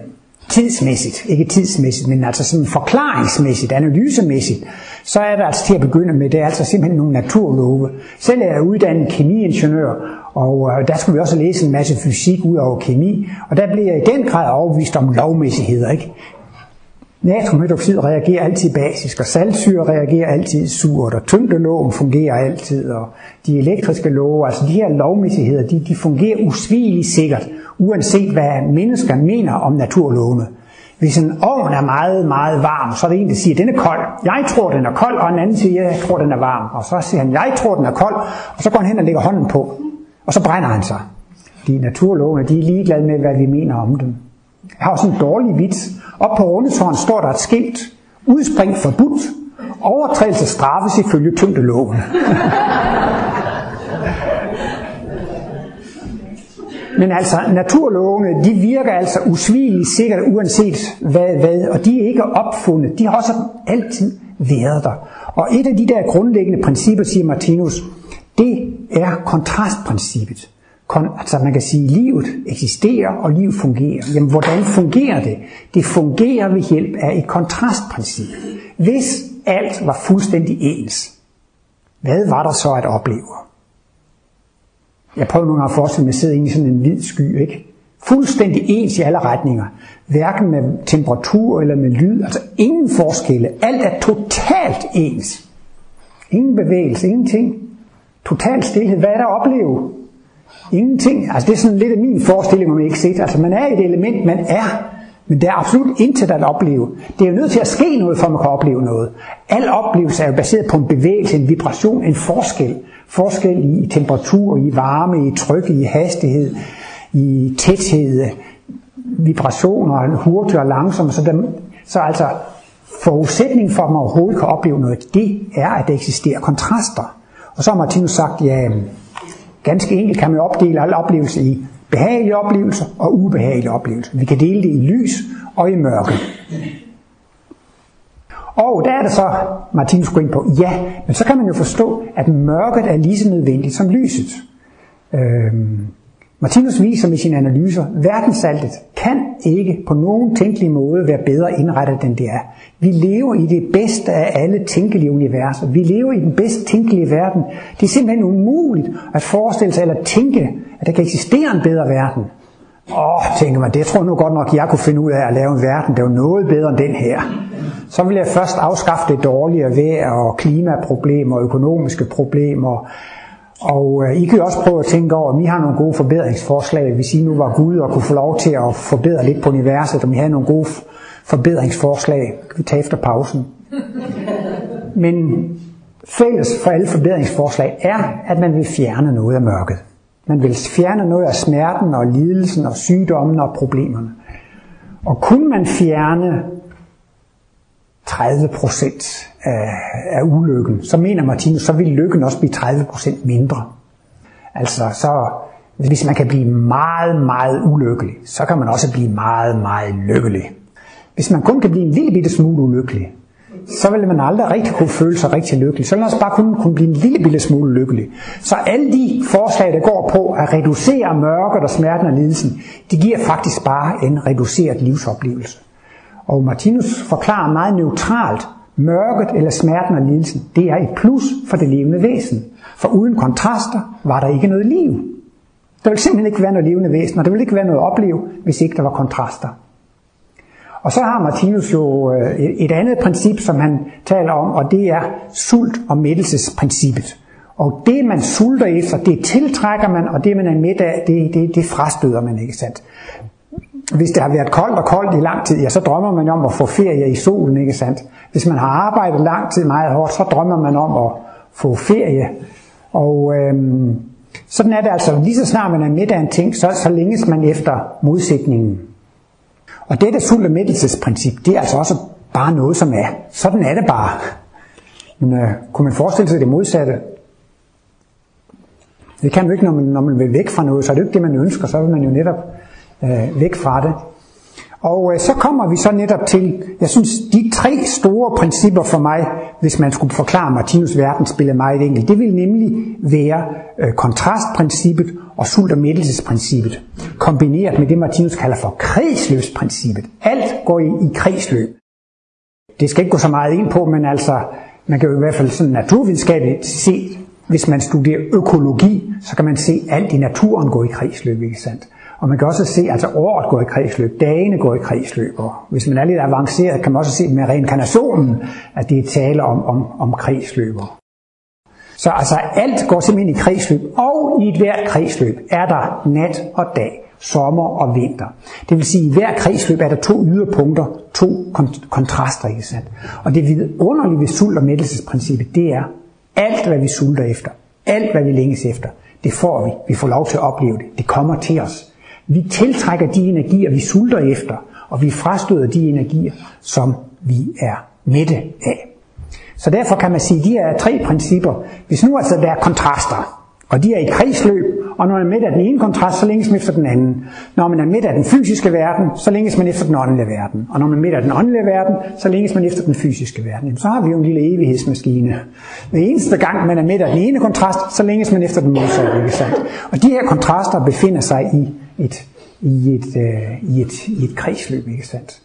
tidsmæssigt, ikke tidsmæssigt, men altså sådan forklaringsmæssigt, analysemæssigt, så er det altså til at begynde med, det er altså simpelthen nogle naturlove. Selv er jeg uddannet kemiingeniør, og øh, der skulle vi også læse en masse fysik ud over kemi, og der bliver jeg i den grad overbevist om lovmæssigheder, ikke? Natriumhydroxid reagerer altid basisk, og saltsyre reagerer altid surt, og tyngdeloven fungerer altid, og de elektriske love, altså de her lovmæssigheder, de, de fungerer usvigeligt sikkert, uanset hvad mennesker mener om naturlovene. Hvis en ovn er meget, meget varm, så er det en, der siger, den er kold. Jeg tror, den er kold, og en anden siger, jeg tror, den er varm. Og så siger han, jeg tror, den er kold, og så går han hen og lægger hånden på, og så brænder han sig. De naturlovene, de er ligeglade med, hvad vi mener om dem. Jeg har også en dårlig vits. Op på rundetårn står der et skilt. Udspring forbudt. Overtrædelse straffes ifølge tyngdeloven. <laughs> Men altså, naturlovene, de virker altså usvigeligt sikkert, uanset hvad, hvad, og de er ikke opfundet. De har også altid været der. Og et af de der grundlæggende principper, siger Martinus, det er kontrastprincippet. Kon, altså man kan sige, at livet eksisterer, og livet fungerer. Jamen, hvordan fungerer det? Det fungerer ved hjælp af et kontrastprincip. Hvis alt var fuldstændig ens, hvad var der så at opleve? Jeg prøver nogle gange at forestille mig at sidde inde i sådan en hvid sky, ikke? Fuldstændig ens i alle retninger. Hverken med temperatur eller med lyd. Altså ingen forskelle. Alt er totalt ens. Ingen bevægelse, ingenting. Total stillhed. Hvad er der at opleve? Ingenting. Altså det er sådan lidt af min forestilling, om ikke set. Altså man er et element, man er. Men der er absolut intet at opleve. Det er jo nødt til at ske noget, for at man kan opleve noget. Al oplevelse er jo baseret på en bevægelse, en vibration, en forskel. Forskel i temperatur, i varme, i tryk, i hastighed, i tæthed, vibrationer, hurtigt og langsomt. Så, dem, så altså forudsætning for, at man overhovedet kan opleve noget, det er, at der eksisterer kontraster. Og så har Martinus sagt, ja, ganske enkelt kan man opdele alle oplevelser i behagelige oplevelser og ubehagelige oplevelser. Vi kan dele det i lys og i mørke. Og der er det så, Martinus går ind på, ja, men så kan man jo forstå, at mørket er lige så nødvendigt som lyset. Øhm, Martinus viser med sine analyser, verdensaltet kan ikke på nogen tænkelig måde være bedre indrettet, end det er. Vi lever i det bedste af alle tænkelige universer. Vi lever i den bedst tænkelige verden. Det er simpelthen umuligt at forestille sig eller tænke, at der kan eksistere en bedre verden. Åh, tænker man, det tror jeg nu godt nok, jeg kunne finde ud af at lave en verden, der var noget bedre end den her. Så vil jeg først afskaffe det dårlige vejr og klimaproblemer og økonomiske problemer. Og øh, I kan jo også prøve at tænke over, om I har nogle gode forbedringsforslag, hvis I nu var Gud og kunne få lov til at forbedre lidt på universet, om I havde nogle gode forbedringsforslag, kan vi tage efter pausen. Men fælles for alle forbedringsforslag er, at man vil fjerne noget af mørket. Man vil fjerne noget af smerten og lidelsen og sygdommen og problemerne. Og kunne man fjerne 30 procent af, af ulykken, så mener Martinus, så vil lykken også blive 30 procent mindre. Altså, så hvis man kan blive meget, meget ulykkelig, så kan man også blive meget, meget lykkelig. Hvis man kun kan blive en lille bitte smule ulykkelig, så vil man aldrig rigtig kunne føle sig rigtig lykkelig. Så vil man også bare kun kunne blive en lille bitte smule lykkelig. Så alle de forslag, der går på at reducere mørket og smerten og lidelsen, de giver faktisk bare en reduceret livsoplevelse. Og Martinus forklarer meget neutralt, mørket eller smerten og lidelsen, det er et plus for det levende væsen. For uden kontraster var der ikke noget liv. Der ville simpelthen ikke være noget levende væsen, og der ville ikke være noget at opleve, hvis ikke der var kontraster. Og så har Martinus jo øh, et andet princip, som han taler om, og det er sult- og mættelsesprincippet. Og det, man sulter efter, det tiltrækker man, og det, man er midt af, det, det, det frastøder man, ikke sandt? Hvis det har været koldt og koldt i lang tid, ja, så drømmer man om at få ferie i solen, ikke sandt? Hvis man har arbejdet lang tid meget hårdt, så drømmer man om at få ferie. Og øhm, sådan er det altså, lige så snart man er midt af en ting, så, så længes man efter modsætningen. Og dette sult- det er altså også bare noget, som er. Sådan er det bare. Men øh, kunne man forestille sig det modsatte? Det kan man jo ikke, når man, når man vil væk fra noget, så er det ikke det, man ønsker, så vil man jo netop øh, væk fra det. Og øh, så kommer vi så netop til, jeg synes, de tre store principper for mig, hvis man skulle forklare Martinus verdensbillede meget enkelt, det vil nemlig være øh, kontrastprincippet og sult- og mættelsesprincippet, kombineret med det, Martinus kalder for kredsløbsprincippet. Alt går i, i kredsløb. Det skal ikke gå så meget ind på, men altså, man kan jo i hvert fald sådan naturvidenskabeligt se, hvis man studerer økologi, så kan man se alt i naturen gå i kredsløb, ikke sandt? Og man kan også se, at altså året går i kredsløb, dagene går i kredsløb, og hvis man er lidt avanceret, kan man også se med reinkarnationen, at det er tale om, om, om kredsløber. Så altså alt går simpelthen i kredsløb, og i et hvert kredsløb er der nat og dag, sommer og vinter. Det vil sige, at i hver kredsløb er der to yderpunkter, to kont- kontraster, ikke sandt? Og det vidunderlige ved sult- og mættelsesprincippet, det er, alt hvad vi sulter efter, alt hvad vi længes efter, det får vi. Vi får lov til at opleve det. Det kommer til os. Vi tiltrækker de energier, vi sulter efter, og vi frastøder de energier, som vi er mætte af. Så derfor kan man sige, at de er tre principper. Hvis nu altså der er kontraster, og de er i kredsløb, og når man er midt af den ene kontrast, så længes man efter den anden. Når man er midt af den fysiske verden, så længes man efter den åndelige verden. Og når man er midt af den åndelige verden, så længes man efter den fysiske verden. Jamen, så har vi jo en lille evighedsmaskine. Hver eneste gang, man er midt af den ene kontrast, så længes man efter den modsatte. Ikke sandt? Og de her kontraster befinder sig i et, i et, øh, i et, i et kredsløb. Ikke sandt?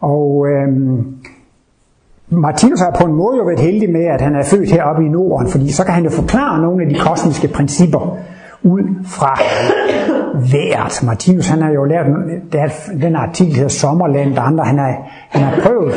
Og øhm, Martinus har på en måde jo været heldig med, at han er født heroppe i Norden, fordi så kan han jo forklare nogle af de kosmiske principper ud fra vejret. Martinus han har jo lavet den artikel, der hedder Sommerland, der andre, han har, han har prøvet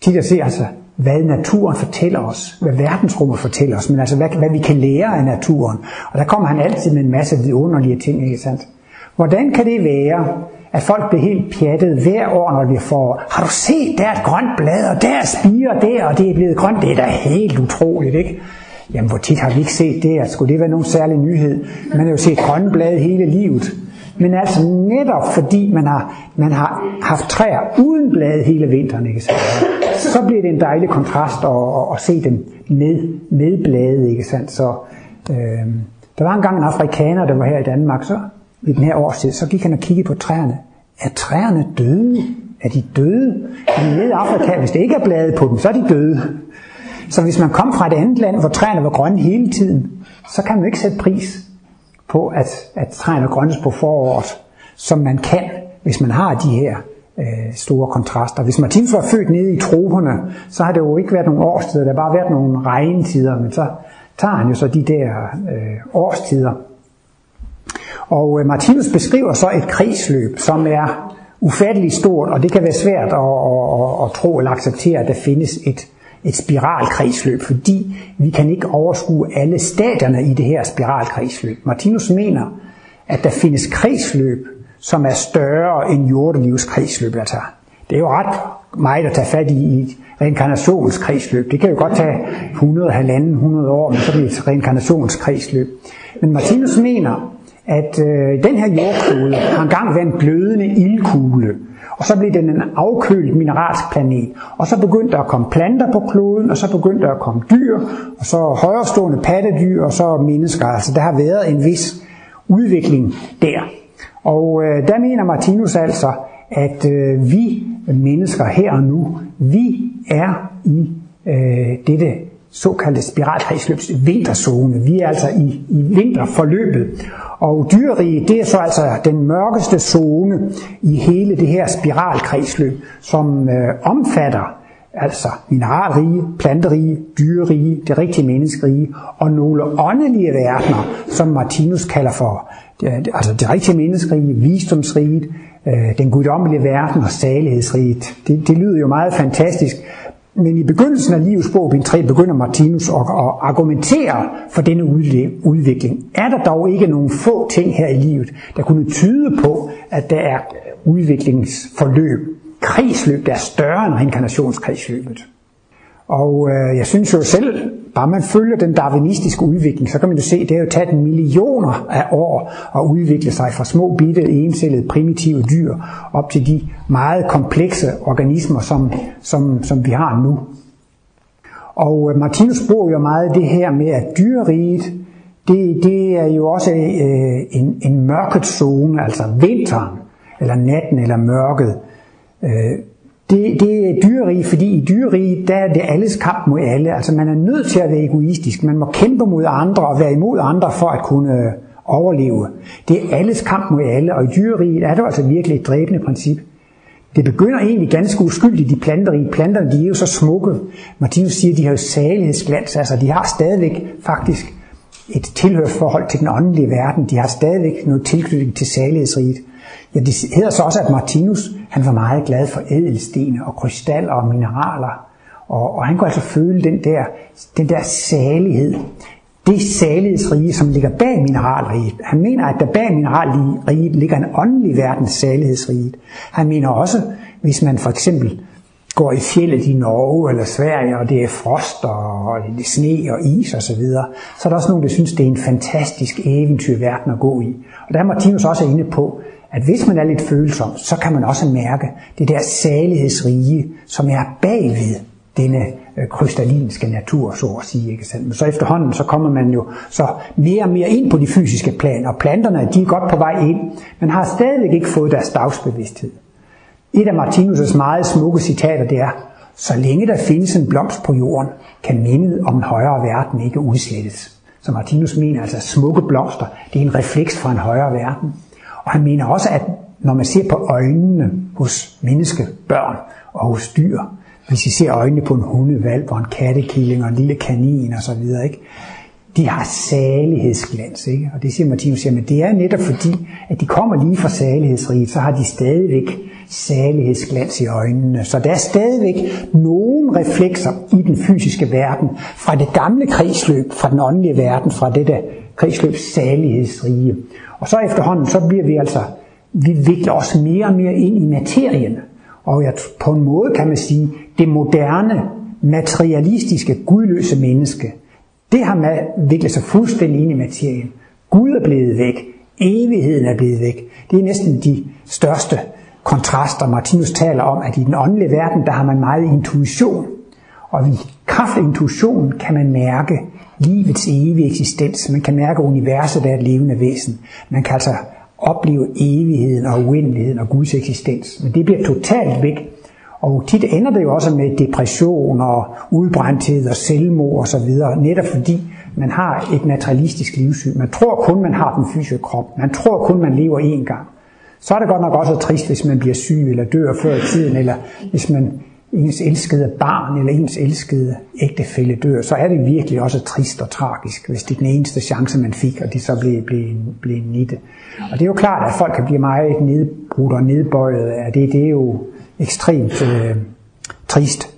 tit at se, altså, hvad naturen fortæller os, hvad verdensrummet fortæller os, men altså hvad, hvad vi kan lære af naturen. Og der kommer han altid med en masse vidunderlige ting, ikke sandt? Hvordan kan det være, at folk bliver helt pjattet hver år, når de får, har du set, der er et grønt blad, og der spiger der, og det er blevet grønt. Det er da helt utroligt, ikke? Jamen, hvor tit har vi ikke set det? Skulle det være nogen særlig nyhed? Man har jo set grønne blade hele livet. Men altså netop fordi man har, man har haft træer uden blade hele vinteren, ikke sandt? så bliver det en dejlig kontrast at, at, at se dem med, med blade, ikke sandt? Så øh, der var engang en afrikaner, der var her i Danmark, så i den her årstid, så gik han og kiggede på træerne. Er træerne døde? Er de døde? Nede i Afrika, hvis det ikke er blade på dem, så er de døde. Så hvis man kom fra et andet land, hvor træerne var grønne hele tiden, så kan man ikke sætte pris på, at, at træerne grønnes på foråret, som man kan, hvis man har de her øh, store kontraster. Hvis Martins var født nede i troperne, så har det jo ikke været nogle årstider, der har bare været nogle regntider, men så tager han jo så de der øh, årstider. Og øh, Martinus beskriver så et kredsløb, som er ufatteligt stort, og det kan være svært at, at, at, at tro eller acceptere, at der findes et, et spiralkredsløb, fordi vi kan ikke overskue alle stadierne i det her spiralkredsløb. Martinus mener, at der findes kredsløb, som er større end jordelivets kredsløb. Altså, det er jo ret meget at tage fat i, i et reinkarnationskredsløb. Det kan jo godt tage 100, 100 år, men så er det et reinkarnationskredsløb. Men Martinus mener, at øh, den her jordkugle har engang været en glødende ildkugle, og så blev den en afkølet mineralsk planet. Og så begyndte der at komme planter på kloden, og så begyndte der at komme dyr, og så højrestående pattedyr, og så mennesker. Altså der har været en vis udvikling der. Og øh, der mener Martinus altså, at øh, vi mennesker her og nu, vi er i øh, dette såkaldte spiralkredsløbs vinterzone. Vi er altså i, i vinterforløbet. Og dyrerige, det er så altså den mørkeste zone i hele det her spiralkredsløb, som øh, omfatter altså mineralrige, planterige, dyrerige, det rigtige menneskerige og nogle åndelige verdener, som Martinus kalder for altså det rigtige menneskerige, visdomsriget, øh, den guddommelige verden og salighedsriget. Det, det lyder jo meget fantastisk, men i begyndelsen af livets bog, bind 3, begynder Martinus at, at argumentere for denne udvikling. Er der dog ikke nogle få ting her i livet, der kunne tyde på, at der er udviklingsforløb, kredsløb, der er større end reinkarnationskredsløbet? Og øh, jeg synes jo selv, bare man følger den darwinistiske udvikling, så kan man jo se, at det har jo taget millioner af år at udvikle sig fra små bitte encellede primitive dyr op til de meget komplekse organismer, som, som, som vi har nu. Og øh, Martinus bruger jo meget det her med, at dyreriget, det, det er jo også øh, en, en mørket zone, altså vinteren, eller natten, eller mørket. Øh, det, det er dyreri, fordi i dyreri, der er det alles kamp mod alle. Altså man er nødt til at være egoistisk. Man må kæmpe mod andre og være imod andre for at kunne øh, overleve. Det er alles kamp mod alle, og i dyreriet er det altså virkelig et dræbende princip. Det begynder egentlig ganske uskyldigt, de planterige. Planterne, de er jo så smukke. Martinus siger, at de har jo salighedsglans, altså de har stadigvæk faktisk et tilhørsforhold til den åndelige verden. De har stadigvæk noget tilknytning til salighedsriget. Ja, det hedder så også, at Martinus han var meget glad for ædelstene og krystaller og mineraler. Og, og han kunne altså føle den der, den der salighed. Det salighedsrige, som ligger bag mineralriget. Han mener, at der bag mineralriget ligger en åndelig verdens salighedsrige. Han mener også, hvis man for eksempel går i fjellet i Norge eller Sverige, og det er frost og det er sne og is osv., så, videre, så er der også nogen, der synes, det er en fantastisk eventyrverden at gå i. Og der er Martinus også inde på, at hvis man er lidt følsom, så kan man også mærke det der salighedsrige, som er bagved denne øh, krystallinske natur, så at sige. Ikke sandt? Men så efterhånden, så kommer man jo så mere og mere ind på de fysiske plan, og planterne, de er godt på vej ind, men har stadigvæk ikke fået deres dagsbevidsthed. Et af Martinus' meget smukke citater, det er, så længe der findes en blomst på jorden, kan mindet om en højere verden ikke udslettes. Så Martinus mener altså, at smukke blomster, det er en refleks fra en højere verden. Og han mener også, at når man ser på øjnene hos menneskebørn og hos dyr, hvis I ser øjnene på en hundevalg og en kattekilling og en lille kanin og så videre, ikke? de har salighedsglans, ikke? Og det siger Martinus, men det er netop fordi, at de kommer lige fra salighedsriget, så har de stadigvæk salighedsglans i øjnene. Så der er stadigvæk nogle reflekser i den fysiske verden fra det gamle kredsløb, fra den åndelige verden, fra det der kredsløb salighedsrige. Og så efterhånden, så bliver vi altså, vi vikler os mere og mere ind i materien. Og jeg, på en måde kan man sige, det moderne, materialistiske, gudløse menneske, det har viklet sig fuldstændig ind i materien. Gud er blevet væk. Evigheden er blevet væk. Det er næsten de største kontraster. Martinus taler om, at i den åndelige verden, der har man meget intuition. Og i kraft af intuitionen kan man mærke livets evige eksistens. Man kan mærke, at universet er et levende væsen. Man kan altså opleve evigheden og uendeligheden og Guds eksistens. Men det bliver totalt væk. Og tit ender det jo også med depression og udbrændthed og selvmord og så videre, netop fordi man har et materialistisk livssyn. Man tror kun, man har den fysiske krop. Man tror kun, man lever én gang. Så er det godt nok også trist, hvis man bliver syg eller dør før i tiden, eller hvis man ens elskede barn eller ens elskede ægtefælle dør, så er det virkelig også trist og tragisk, hvis det er den eneste chance, man fik, og det så blev, blev, blev nitte. Og det er jo klart, at folk kan blive meget nedbrudt og nedbøjet af det. Det er jo ekstremt øh, trist.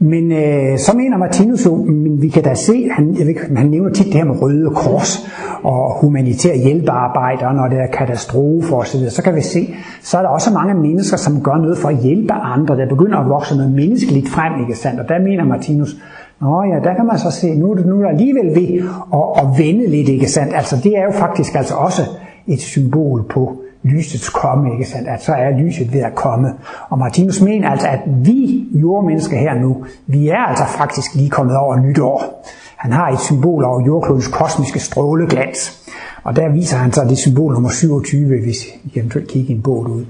Men øh, så mener Martinus jo, men vi kan da se, han, jeg ved, han nævner tit det her med røde kors og humanitær hjælpearbejde, når det er katastrofer osv., så, så kan vi se, så er der også mange mennesker, som gør noget for at hjælpe andre, der begynder at vokse noget menneskeligt frem, ikke sandt? Og der mener Martinus, Nå ja, der kan man så se, nu nu er der alligevel ved at, at vende lidt, ikke sandt? Altså det er jo faktisk altså også et symbol på lysets komme, ikke sandt? At så er lyset ved at komme. Og Martinus mener altså, at vi jordmennesker her nu, vi er altså faktisk lige kommet over nytår. Han har et symbol over jordklodens kosmiske stråleglans. Og der viser han så det symbol nummer 27, hvis I eventuelt kigger en båd ud.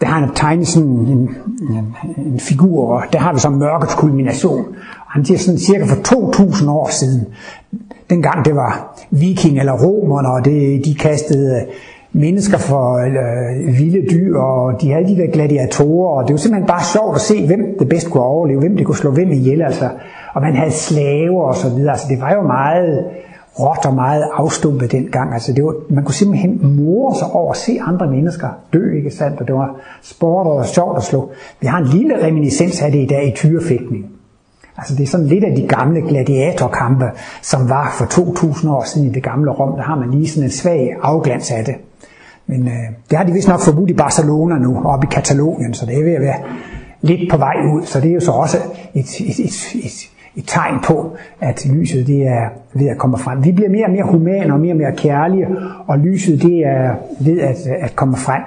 Der har han tegnet sådan en, en, en figur, og der har vi så mørkets kulmination. Og han siger sådan cirka for 2000 år siden, dengang det var viking eller romerne, og det, de kastede mennesker for øh, vilde dyr, og de havde de der gladiatorer, og det var simpelthen bare sjovt at se, hvem det bedst kunne overleve, hvem det kunne slå hvem ihjel, altså. Og man havde slaver og så videre, altså det var jo meget råt og meget afstumpet dengang. Altså det var, man kunne simpelthen more sig over at se andre mennesker dø, ikke sandt? Og det var sport og sjovt at slå. Vi har en lille reminiscens af det i dag i tyrefægtning. Altså det er sådan lidt af de gamle gladiatorkampe, som var for 2000 år siden i det gamle Rom. Der har man lige sådan en svag afglans af det. Men øh, det har de vist nok forbudt i Barcelona nu, oppe i Katalonien, så det er ved at være lidt på vej ud. Så det er jo så også et, et, et, et, et tegn på, at lyset det er ved at komme frem. Vi bliver mere og mere humane og mere og mere kærlige, og lyset det er ved at, at komme frem.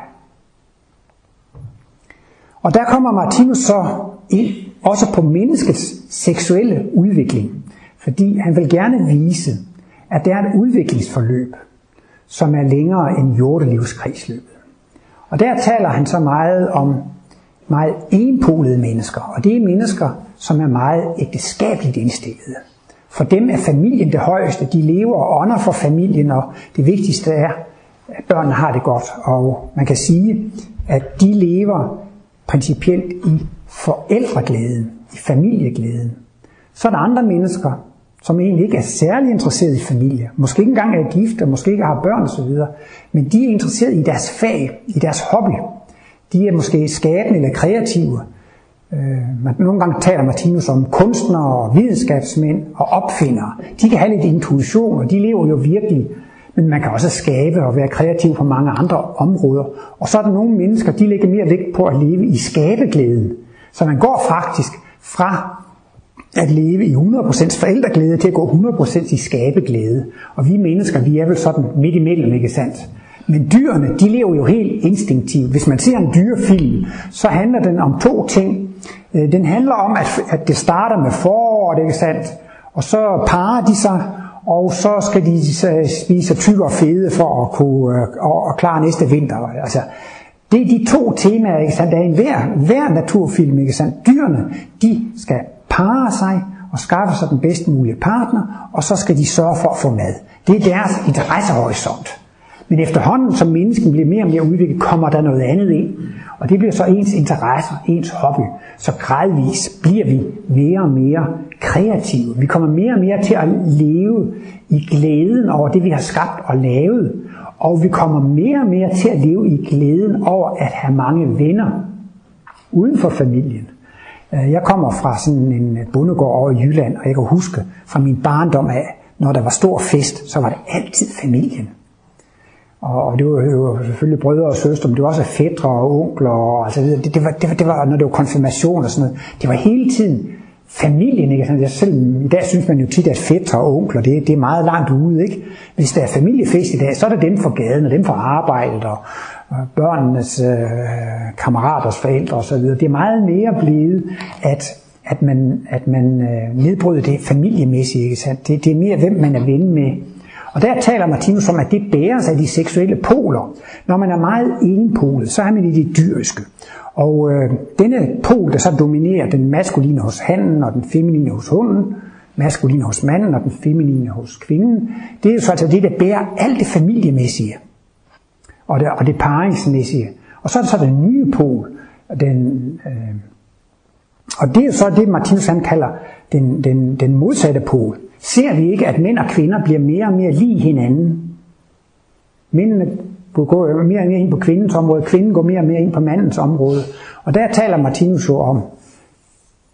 Og der kommer Martinus så ind også på menneskets seksuelle udvikling, fordi han vil gerne vise, at det er et udviklingsforløb, som er længere end jordelivskredsløbet. Og der taler han så meget om meget enpolede mennesker, og det er mennesker, som er meget ægteskabeligt indstillede. For dem er familien det højeste. De lever og ånder for familien, og det vigtigste er, at børnene har det godt. Og man kan sige, at de lever principielt i forældreglæden, i familieglæden. Så er der andre mennesker, som egentlig ikke er særlig interesseret i familie. Måske ikke engang er gift, og måske ikke har børn osv. Men de er interesseret i deres fag, i deres hobby. De er måske skabende eller kreative. Øh, nogle gange taler Martinus om kunstnere, videnskabsmænd og opfindere. De kan have lidt intuition, og de lever jo virkelig. Men man kan også skabe og være kreativ på mange andre områder. Og så er der nogle mennesker, de lægger mere vægt på at leve i skabeglæden. Så man går faktisk fra at leve i 100% forældreglæde til at gå 100% i skabeglæde. Og vi mennesker, vi er vel sådan midt imellem, ikke sandt? Men dyrene, de lever jo helt instinktivt. Hvis man ser en dyrefilm, så handler den om to ting. Øh, den handler om, at, at det starter med forår, det ikke sandt? Og så parer de sig, og så skal de øh, spise tyk og fede for at kunne øh, og at klare næste vinter. Altså, det er de to temaer, ikke sandt? Der er en hver, hver naturfilm, ikke sandt? Dyrene, de skal parre sig og skaffe sig den bedst mulige partner, og så skal de sørge for at få mad. Det er deres interessehorisont. Men efterhånden, som mennesken bliver mere og mere udviklet, kommer der noget andet ind. Og det bliver så ens interesser, ens hobby. Så gradvist bliver vi mere og mere kreative. Vi kommer mere og mere til at leve i glæden over det, vi har skabt og lavet. Og vi kommer mere og mere til at leve i glæden over at have mange venner uden for familien. Øh, jeg kommer fra sådan en øh, bondegård over i Jylland, og jeg kan huske fra min barndom af, når der var stor fest, så var det altid familien. Og det var jo selvfølgelig brødre og søstre, men det var også fædre og onkler. Og altså, det, det, var, det, var, det var, når det var konfirmation og sådan noget. Det var hele tiden familien. Ikke? Altså, jeg selv, I dag synes man jo tit, at fædre og onkler, det, det er meget langt ude. Ikke? Hvis der er familiefest i dag, så er det dem for gaden og dem for arbejdet og børnenes øh, kammeraters forældre osv. Det er meget mere blevet, at at man, at man øh, nedbryder det familiemæssige. Ikke sandt? Det, det er mere, hvem man er ven med. Og der taler Martinus om, at det bæres af de seksuelle poler. Når man er meget enpolet, så er man i det dyriske. Og øh, denne pol, der så dominerer den maskuline hos handen og den feminine hos hunden, maskuline hos manden og den feminine hos kvinden, det er jo så altså det, der bærer alt det familiemæssige og det, og det paringsmæssige. Og så er det så den nye pol, den, øh, og det er så det, Martinus han kalder den, den, den modsatte pol. Ser vi ikke, at mænd og kvinder bliver mere og mere lige hinanden? Mændene går mere og mere ind på kvindens område, kvinden går mere og mere ind på mandens område. Og der taler Martinus jo om,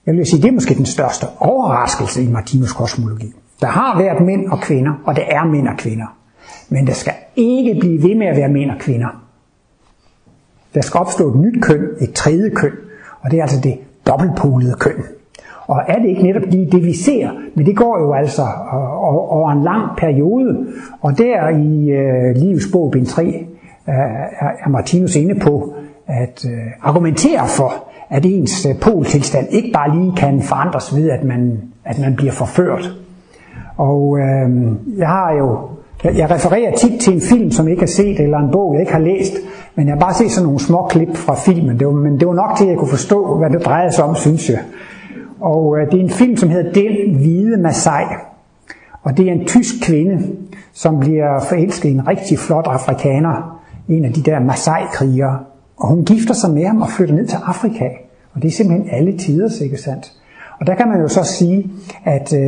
jeg vil sige, det er måske den største overraskelse i Martinus kosmologi. Der har været mænd og kvinder, og det er mænd og kvinder. Men der skal ikke blive ved med at være mænd og kvinder. Der skal opstå et nyt køn, et tredje køn, og det er altså det dobbeltpolede køn. Og er det ikke netop lige det, vi ser? Men det går jo altså øh, over en lang periode. Og der i øh, Livets bog, bind 3, er Martinus inde på at øh, argumentere for, at ens øh, poltilstand ikke bare lige kan forandres ved, at man, at man bliver forført. Og øh, jeg har jo jeg, jeg refererer tit til en film, som jeg ikke har set, eller en bog, jeg ikke har læst, men jeg har bare set sådan nogle små klip fra filmen. Det var, men det var nok til, at jeg kunne forstå, hvad det drejede sig om, synes jeg. Og øh, det er en film, som hedder Den Hvide Masai. Og det er en tysk kvinde, som bliver forelsket i en rigtig flot afrikaner, en af de der Masai-krigere. Og hun gifter sig med ham og flytter ned til Afrika. Og det er simpelthen alle tider, ikke sandt? Og der kan man jo så sige, at øh,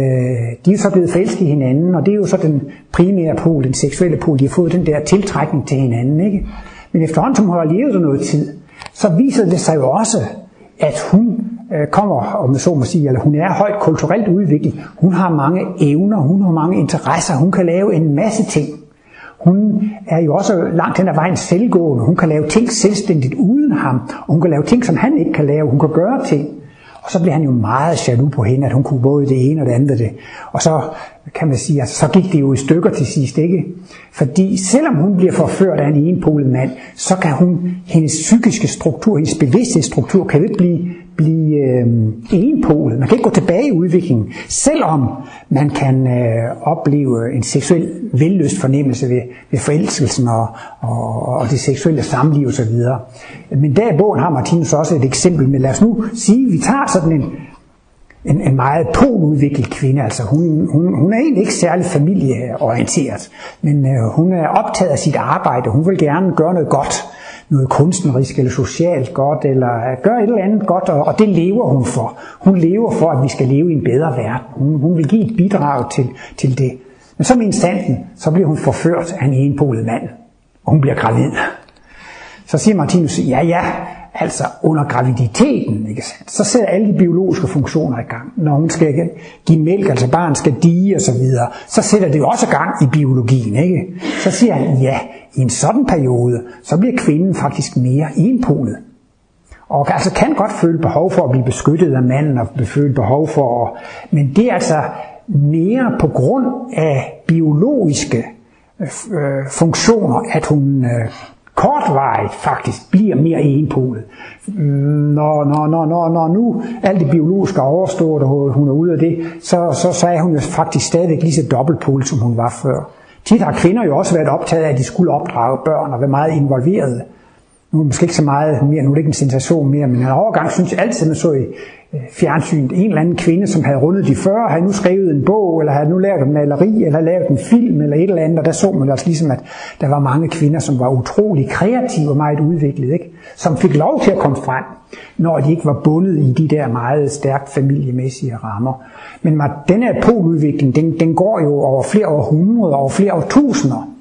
de er så blevet forelsket i hinanden, og det er jo så den primære pol, den seksuelle pol, de har fået den der tiltrækning til hinanden. Ikke? Men efterhånden, som hun har levet der noget tid, så viser det sig jo også, at hun øh, kommer, om så må sige, eller hun er højt kulturelt udviklet. Hun har mange evner, hun har mange interesser, hun kan lave en masse ting. Hun er jo også langt hen ad vejen selvgående. Hun kan lave ting selvstændigt uden ham. Og hun kan lave ting, som han ikke kan lave. Hun kan gøre ting. Og så blev han jo meget jaloux på hende, at hun kunne både det ene og det andet det. Og så kan man sige, at så gik det jo i stykker til sidst, ikke? Fordi selvom hun bliver forført af en enpolet mand, så kan hun, hendes psykiske struktur, hendes bevidsthedsstruktur, kan ikke blive blive øh, enpolet. Man kan ikke gå tilbage i udviklingen, selvom man kan øh, opleve en seksuel velløst fornemmelse ved, ved forelskelsen og, og, og det seksuelle samliv osv. Men der i bogen har Martinus også et eksempel, men lad os nu sige, vi tager sådan en, en, en meget poludviklet kvinde. Altså hun, hun, hun er egentlig ikke særlig familieorienteret, men øh, hun er optaget af sit arbejde. Hun vil gerne gøre noget godt noget kunstnerisk eller socialt godt, eller gør et eller andet godt, og, og det lever hun for. Hun lever for, at vi skal leve i en bedre verden. Hun, hun vil give et bidrag til, til det. Men som instanten, så bliver hun forført af en enpolet mand, og hun bliver gravid. Så siger Martinus, ja ja, altså under graviditeten, ikke sandt? så sætter alle de biologiske funktioner i gang. Når hun skal give mælk, altså barn skal dige og så videre, så sætter det jo også gang i biologien. Ikke? Så siger han, ja, i en sådan periode, så bliver kvinden faktisk mere enpolet. Og altså kan godt føle behov for at blive beskyttet af manden, og føle behov for at... Men det er altså mere på grund af biologiske øh, øh, funktioner, at hun øh, kortvarigt faktisk bliver mere enpolet. Når, når, når, når, når nu alt det biologiske er overstået, og hun er ude af det, så, så, så er hun jo faktisk stadigvæk lige så dobbeltpolet, som hun var før. Tit har kvinder jo også været optaget af, at de skulle opdrage børn og være meget involverede. Nu er det måske ikke så meget mere, nu er det ikke en sensation mere, men en overgang synes jeg altid, man så i Øh, fjernsynet en eller anden kvinde, som havde rundet de 40, havde nu skrevet en bog, eller havde nu lavet en maleri, eller lavet en film, eller et eller andet, og der så man også ligesom, at der var mange kvinder, som var utrolig kreative og meget udviklede, ikke? som fik lov til at komme frem, når de ikke var bundet i de der meget stærkt familiemæssige rammer. Men den her poludvikling, den, den går jo over flere århundreder, over flere årtusinder.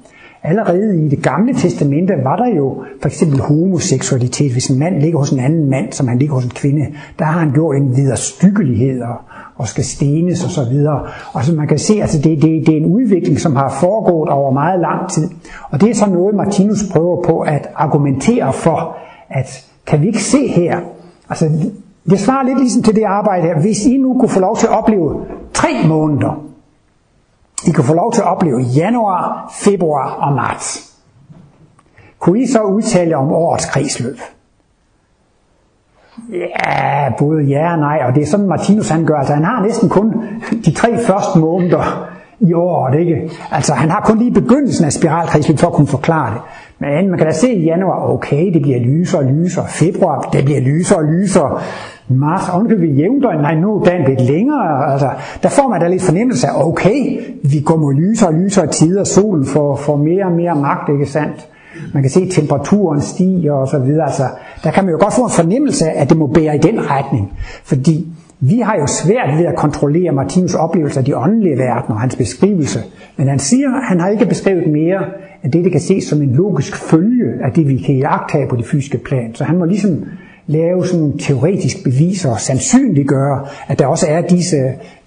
Allerede i det gamle testamente var der jo for eksempel homoseksualitet. Hvis en mand ligger hos en anden mand, som han ligger hos en kvinde, der har han gjort en videre styggelighed og, og skal stenes og så videre. Og så man kan se, at altså det, det, det er en udvikling, som har foregået over meget lang tid. Og det er så noget, Martinus prøver på at argumentere for, at kan vi ikke se her, altså det svarer lidt ligesom til det arbejde her. Hvis I nu kunne få lov til at opleve tre måneder, i kan få lov til at opleve januar, februar og marts, kunne I så udtale om årets kredsløb? Ja, både ja og nej, og det er sådan Martinus han gør. Altså han har næsten kun de tre første måneder i året, ikke? Altså han har kun lige begyndelsen af spiralkredsløb for at kunne forklare det. Men man kan da se i januar, okay, det bliver lysere og lysere. Februar, det bliver lysere og lysere. Mars ovenkøbet jævndøgn, nej nu er dagen lidt længere, altså, der får man da lidt fornemmelse af, okay, vi går mod lysere og lysere tider, solen får, får mere og mere magt, ikke sandt? Man kan se, at temperaturen stiger og så videre, altså, der kan man jo godt få en fornemmelse af, at det må bære i den retning, fordi vi har jo svært ved at kontrollere Martinus oplevelse af de åndelige verdener og hans beskrivelse, men han siger, at han har ikke beskrevet mere end det, det kan ses som en logisk følge af det, vi kan jagtage på det fysiske plan. Så han må ligesom lave sådan teoretisk beviser og sandsynliggøre, at der også er disse,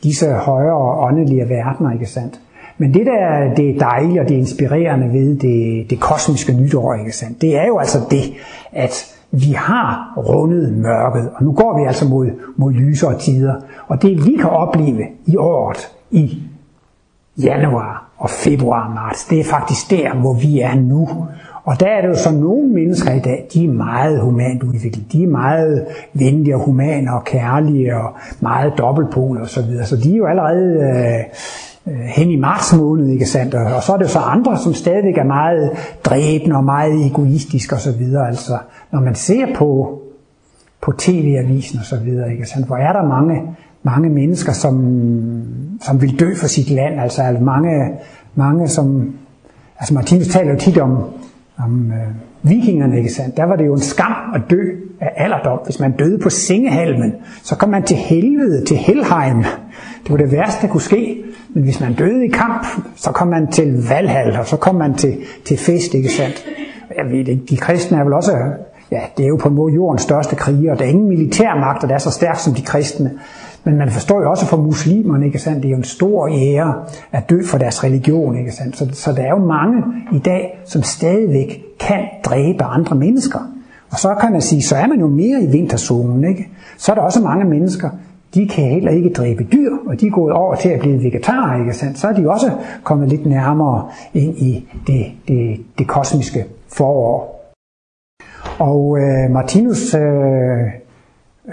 disse højere åndelige verdener, ikke sandt? Men det der det er dejlige og det inspirerende ved det, det kosmiske nytår, ikke sandt? det er jo altså det, at vi har rundet mørket, og nu går vi altså mod, mod lysere tider. Og det vi kan opleve i året, i januar og februar og marts, det er faktisk der, hvor vi er nu. Og der er det jo så nogle mennesker i dag, de er meget humant udviklet. De er meget venlige og humane og kærlige og meget dobbeltpol og så videre. Så de er jo allerede øh, øh hen i marts måned, ikke sandt? Og så er det så andre, som stadigvæk er meget dræbende og meget egoistiske og så videre. Altså, når man ser på, på tv-avisen og så videre, ikke sandt? Hvor er der mange, mange mennesker, som, som vil dø for sit land. Altså, altså mange, mange som... Altså Martinus taler jo tit om, om øh, vikingerne, ikke sandt? Der var det jo en skam at dø af alderdom. Hvis man døde på sengehalmen, så kom man til helvede, til Helheim. Det var det værste, der kunne ske. Men hvis man døde i kamp, så kom man til Valhall, og så kom man til, til fest, ikke sandt? Jeg ved ikke, de kristne er vel også, ja, det er jo på en måde jordens største kriger. Der er ingen militærmagt, der er så stærk som de kristne. Men man forstår jo også for muslimerne, ikke sandt? Det er jo en stor ære at dø for deres religion, ikke sandt? Så, så der er jo mange i dag, som stadigvæk kan dræbe andre mennesker. Og så kan man sige, så er man jo mere i vinterzonen, ikke? Så er der også mange mennesker, de kan heller ikke dræbe dyr, og de er gået over til at blive vegetarer, ikke sandt? Så er de også kommet lidt nærmere ind i det, det, det kosmiske forår. Og øh, Martinus øh,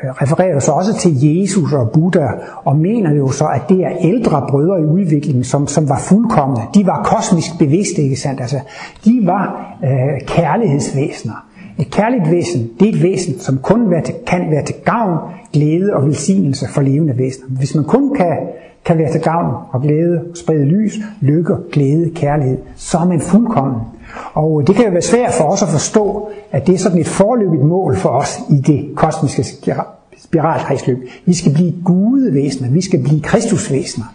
Øh, refererer så også til Jesus og Buddha, og mener jo så, at det er ældre brødre i udviklingen, som, som var fuldkommende. De var kosmisk bevidste, ikke sandt? Altså, de var øh, kærlighedsvæsener. Et kærligt væsen, det er et væsen, som kun være til, kan være til gavn, glæde og velsignelse for levende væsener. Hvis man kun kan, kan være til gavn og glæde, sprede lys, lykke, glæde, kærlighed, så er man fuldkommen. Og det kan jo være svært for os at forstå, at det er sådan et forløbigt mål for os i det kosmiske spiralkredsløb. Vi skal blive gudevæsener, vi skal blive kristusvæsener.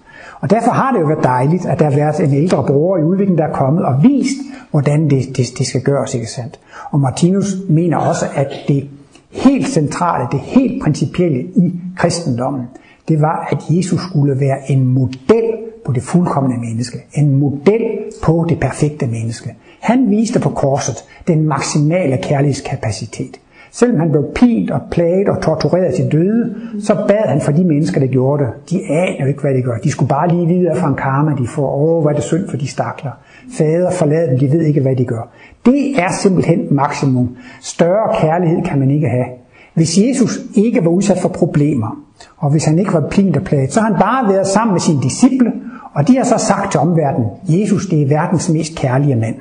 Og derfor har det jo været dejligt, at der har været en ældre bror i udviklingen, der er kommet og vist, hvordan det, det, det skal gøres, ikke sandt? Og Martinus mener også, at det helt centrale, det helt principielle i kristendommen, det var, at Jesus skulle være en model på det fuldkommende menneske. En model på det perfekte menneske. Han viste på korset den maksimale kærlighedskapacitet. Selvom han blev pint og plaget og tortureret til døde, så bad han for de mennesker, der gjorde det. De aner jo ikke, hvad de gør. De skulle bare lige vide fra en karma, de får. Åh, hvad er det synd for de stakler. Fader, forlad dem, de ved ikke, hvad de gør. Det er simpelthen maksimum. Større kærlighed kan man ikke have. Hvis Jesus ikke var udsat for problemer, og hvis han ikke var pint og plaget, så har han bare været sammen med sine disciple, og de har så sagt til omverdenen, Jesus det er verdens mest kærlige mand.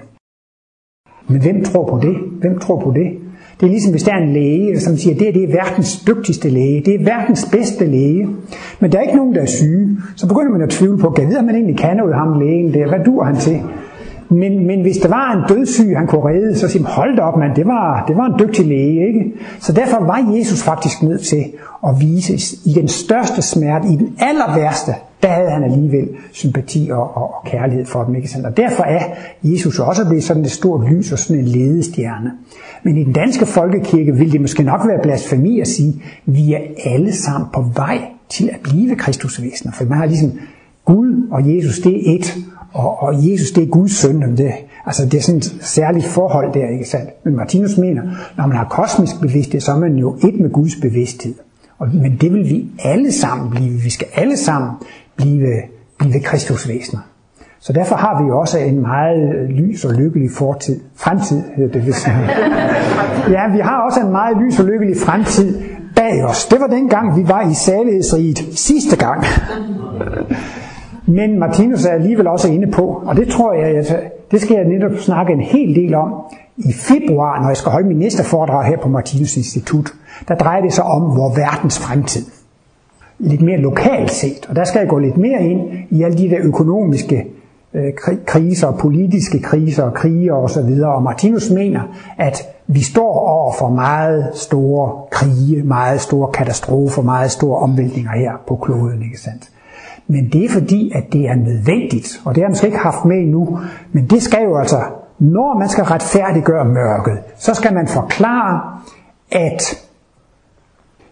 Men hvem tror på det? Hvem tror på det? Det er ligesom hvis der er en læge, som siger, at det, det er verdens dygtigste læge, det er verdens bedste læge. Men der er ikke nogen, der er syge. Så begynder man at tvivle på, kan vide, om man egentlig kan noget ham lægen der? Hvad dur han til? Men, men hvis der var en dødssyg, han kunne redde, så siger man, hold da op, mand, det var, det var en dygtig læge, ikke? Så derfor var Jesus faktisk nødt til at vise i den største smerte, i den aller værste, der havde han alligevel sympati og, og, og kærlighed for dem. Ikke? Og derfor er Jesus også blevet sådan et stort lys og sådan en ledestjerne. Men i den danske folkekirke ville det måske nok være blasfemi at sige, at vi er alle sammen på vej til at blive kristusvæsener. For man har ligesom Gud og Jesus, det er et, og, og Jesus, det er Guds søn. Det, altså det er sådan et særligt forhold der, ikke sandt? Men Martinus mener, når man har kosmisk bevidsthed, så er man jo et med Guds bevidsthed. Og, men det vil vi alle sammen blive. Vi skal alle sammen blive, blive kristusvæsener. Så derfor har vi også en meget lys og lykkelig fortid. Fremtid hedder det vist. <laughs> Ja, vi har også en meget lys og lykkelig fremtid bag os. Det var dengang, vi var i salighedsriget sidste gang. Men Martinus er alligevel også inde på, og det tror jeg, at det skal jeg netop snakke en hel del om i februar, når jeg skal holde min næste foredrag her på Martinus Institut. Der drejer det sig om vores verdens fremtid. Lidt mere lokalt set, og der skal jeg gå lidt mere ind i alle de der økonomiske øh, kriser, politiske kriser og krige og så videre. Og Martinus mener, at vi står over for meget store krige, meget store katastrofer, meget store omvæltninger her på kloden, ikke sandt? Men det er fordi, at det er nødvendigt, og det har man slet ikke haft med endnu, men det skal jo altså, når man skal retfærdiggøre mørket, så skal man forklare, at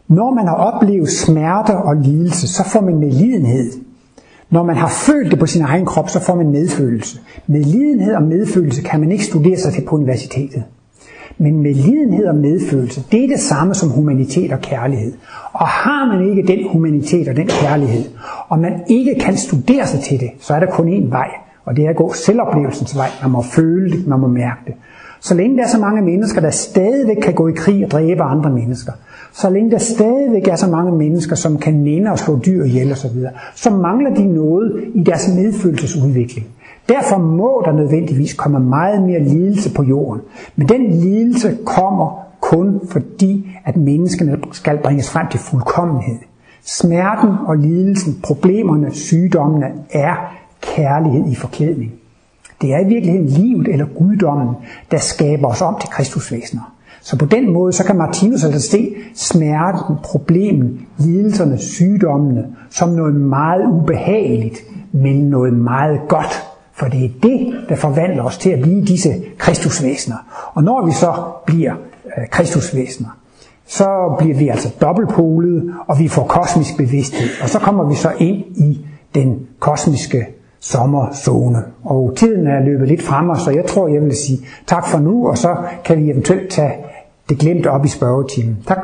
når man har oplevet smerte og lidelse, så får man medlidenhed. Når man har følt det på sin egen krop, så får man medfølelse. Medlidenhed og medfølelse kan man ikke studere sig til på universitetet. Men med lidenhed og medfølelse, det er det samme som humanitet og kærlighed. Og har man ikke den humanitet og den kærlighed, og man ikke kan studere sig til det, så er der kun én vej, og det er at gå selvoplevelsens vej. Man må føle det, man må mærke det. Så længe der er så mange mennesker, der stadigvæk kan gå i krig og dræbe andre mennesker, så længe der stadigvæk er så mange mennesker, som kan nænde og slå dyr ihjel osv., så mangler de noget i deres medfølelsesudvikling. Derfor må der nødvendigvis komme meget mere lidelse på jorden. Men den lidelse kommer kun fordi, at menneskene skal bringes frem til fuldkommenhed. Smerten og lidelsen, problemerne, sygdommene er kærlighed i forklædning. Det er i virkeligheden livet eller guddommen, der skaber os om til kristusvæsener. Så på den måde, så kan Martinus altså se smerten, problemen, lidelserne, sygdommene som noget meget ubehageligt, men noget meget godt. For det er det, der forvandler os til at blive disse kristusvæsener. Og når vi så bliver øh, kristusvæsener, så bliver vi altså dobbeltpolede, og vi får kosmisk bevidsthed. Og så kommer vi så ind i den kosmiske sommerzone. Og tiden er løbet lidt frem, så jeg tror, jeg vil sige tak for nu, og så kan vi eventuelt tage det glemte op i spørgetimen. Tak.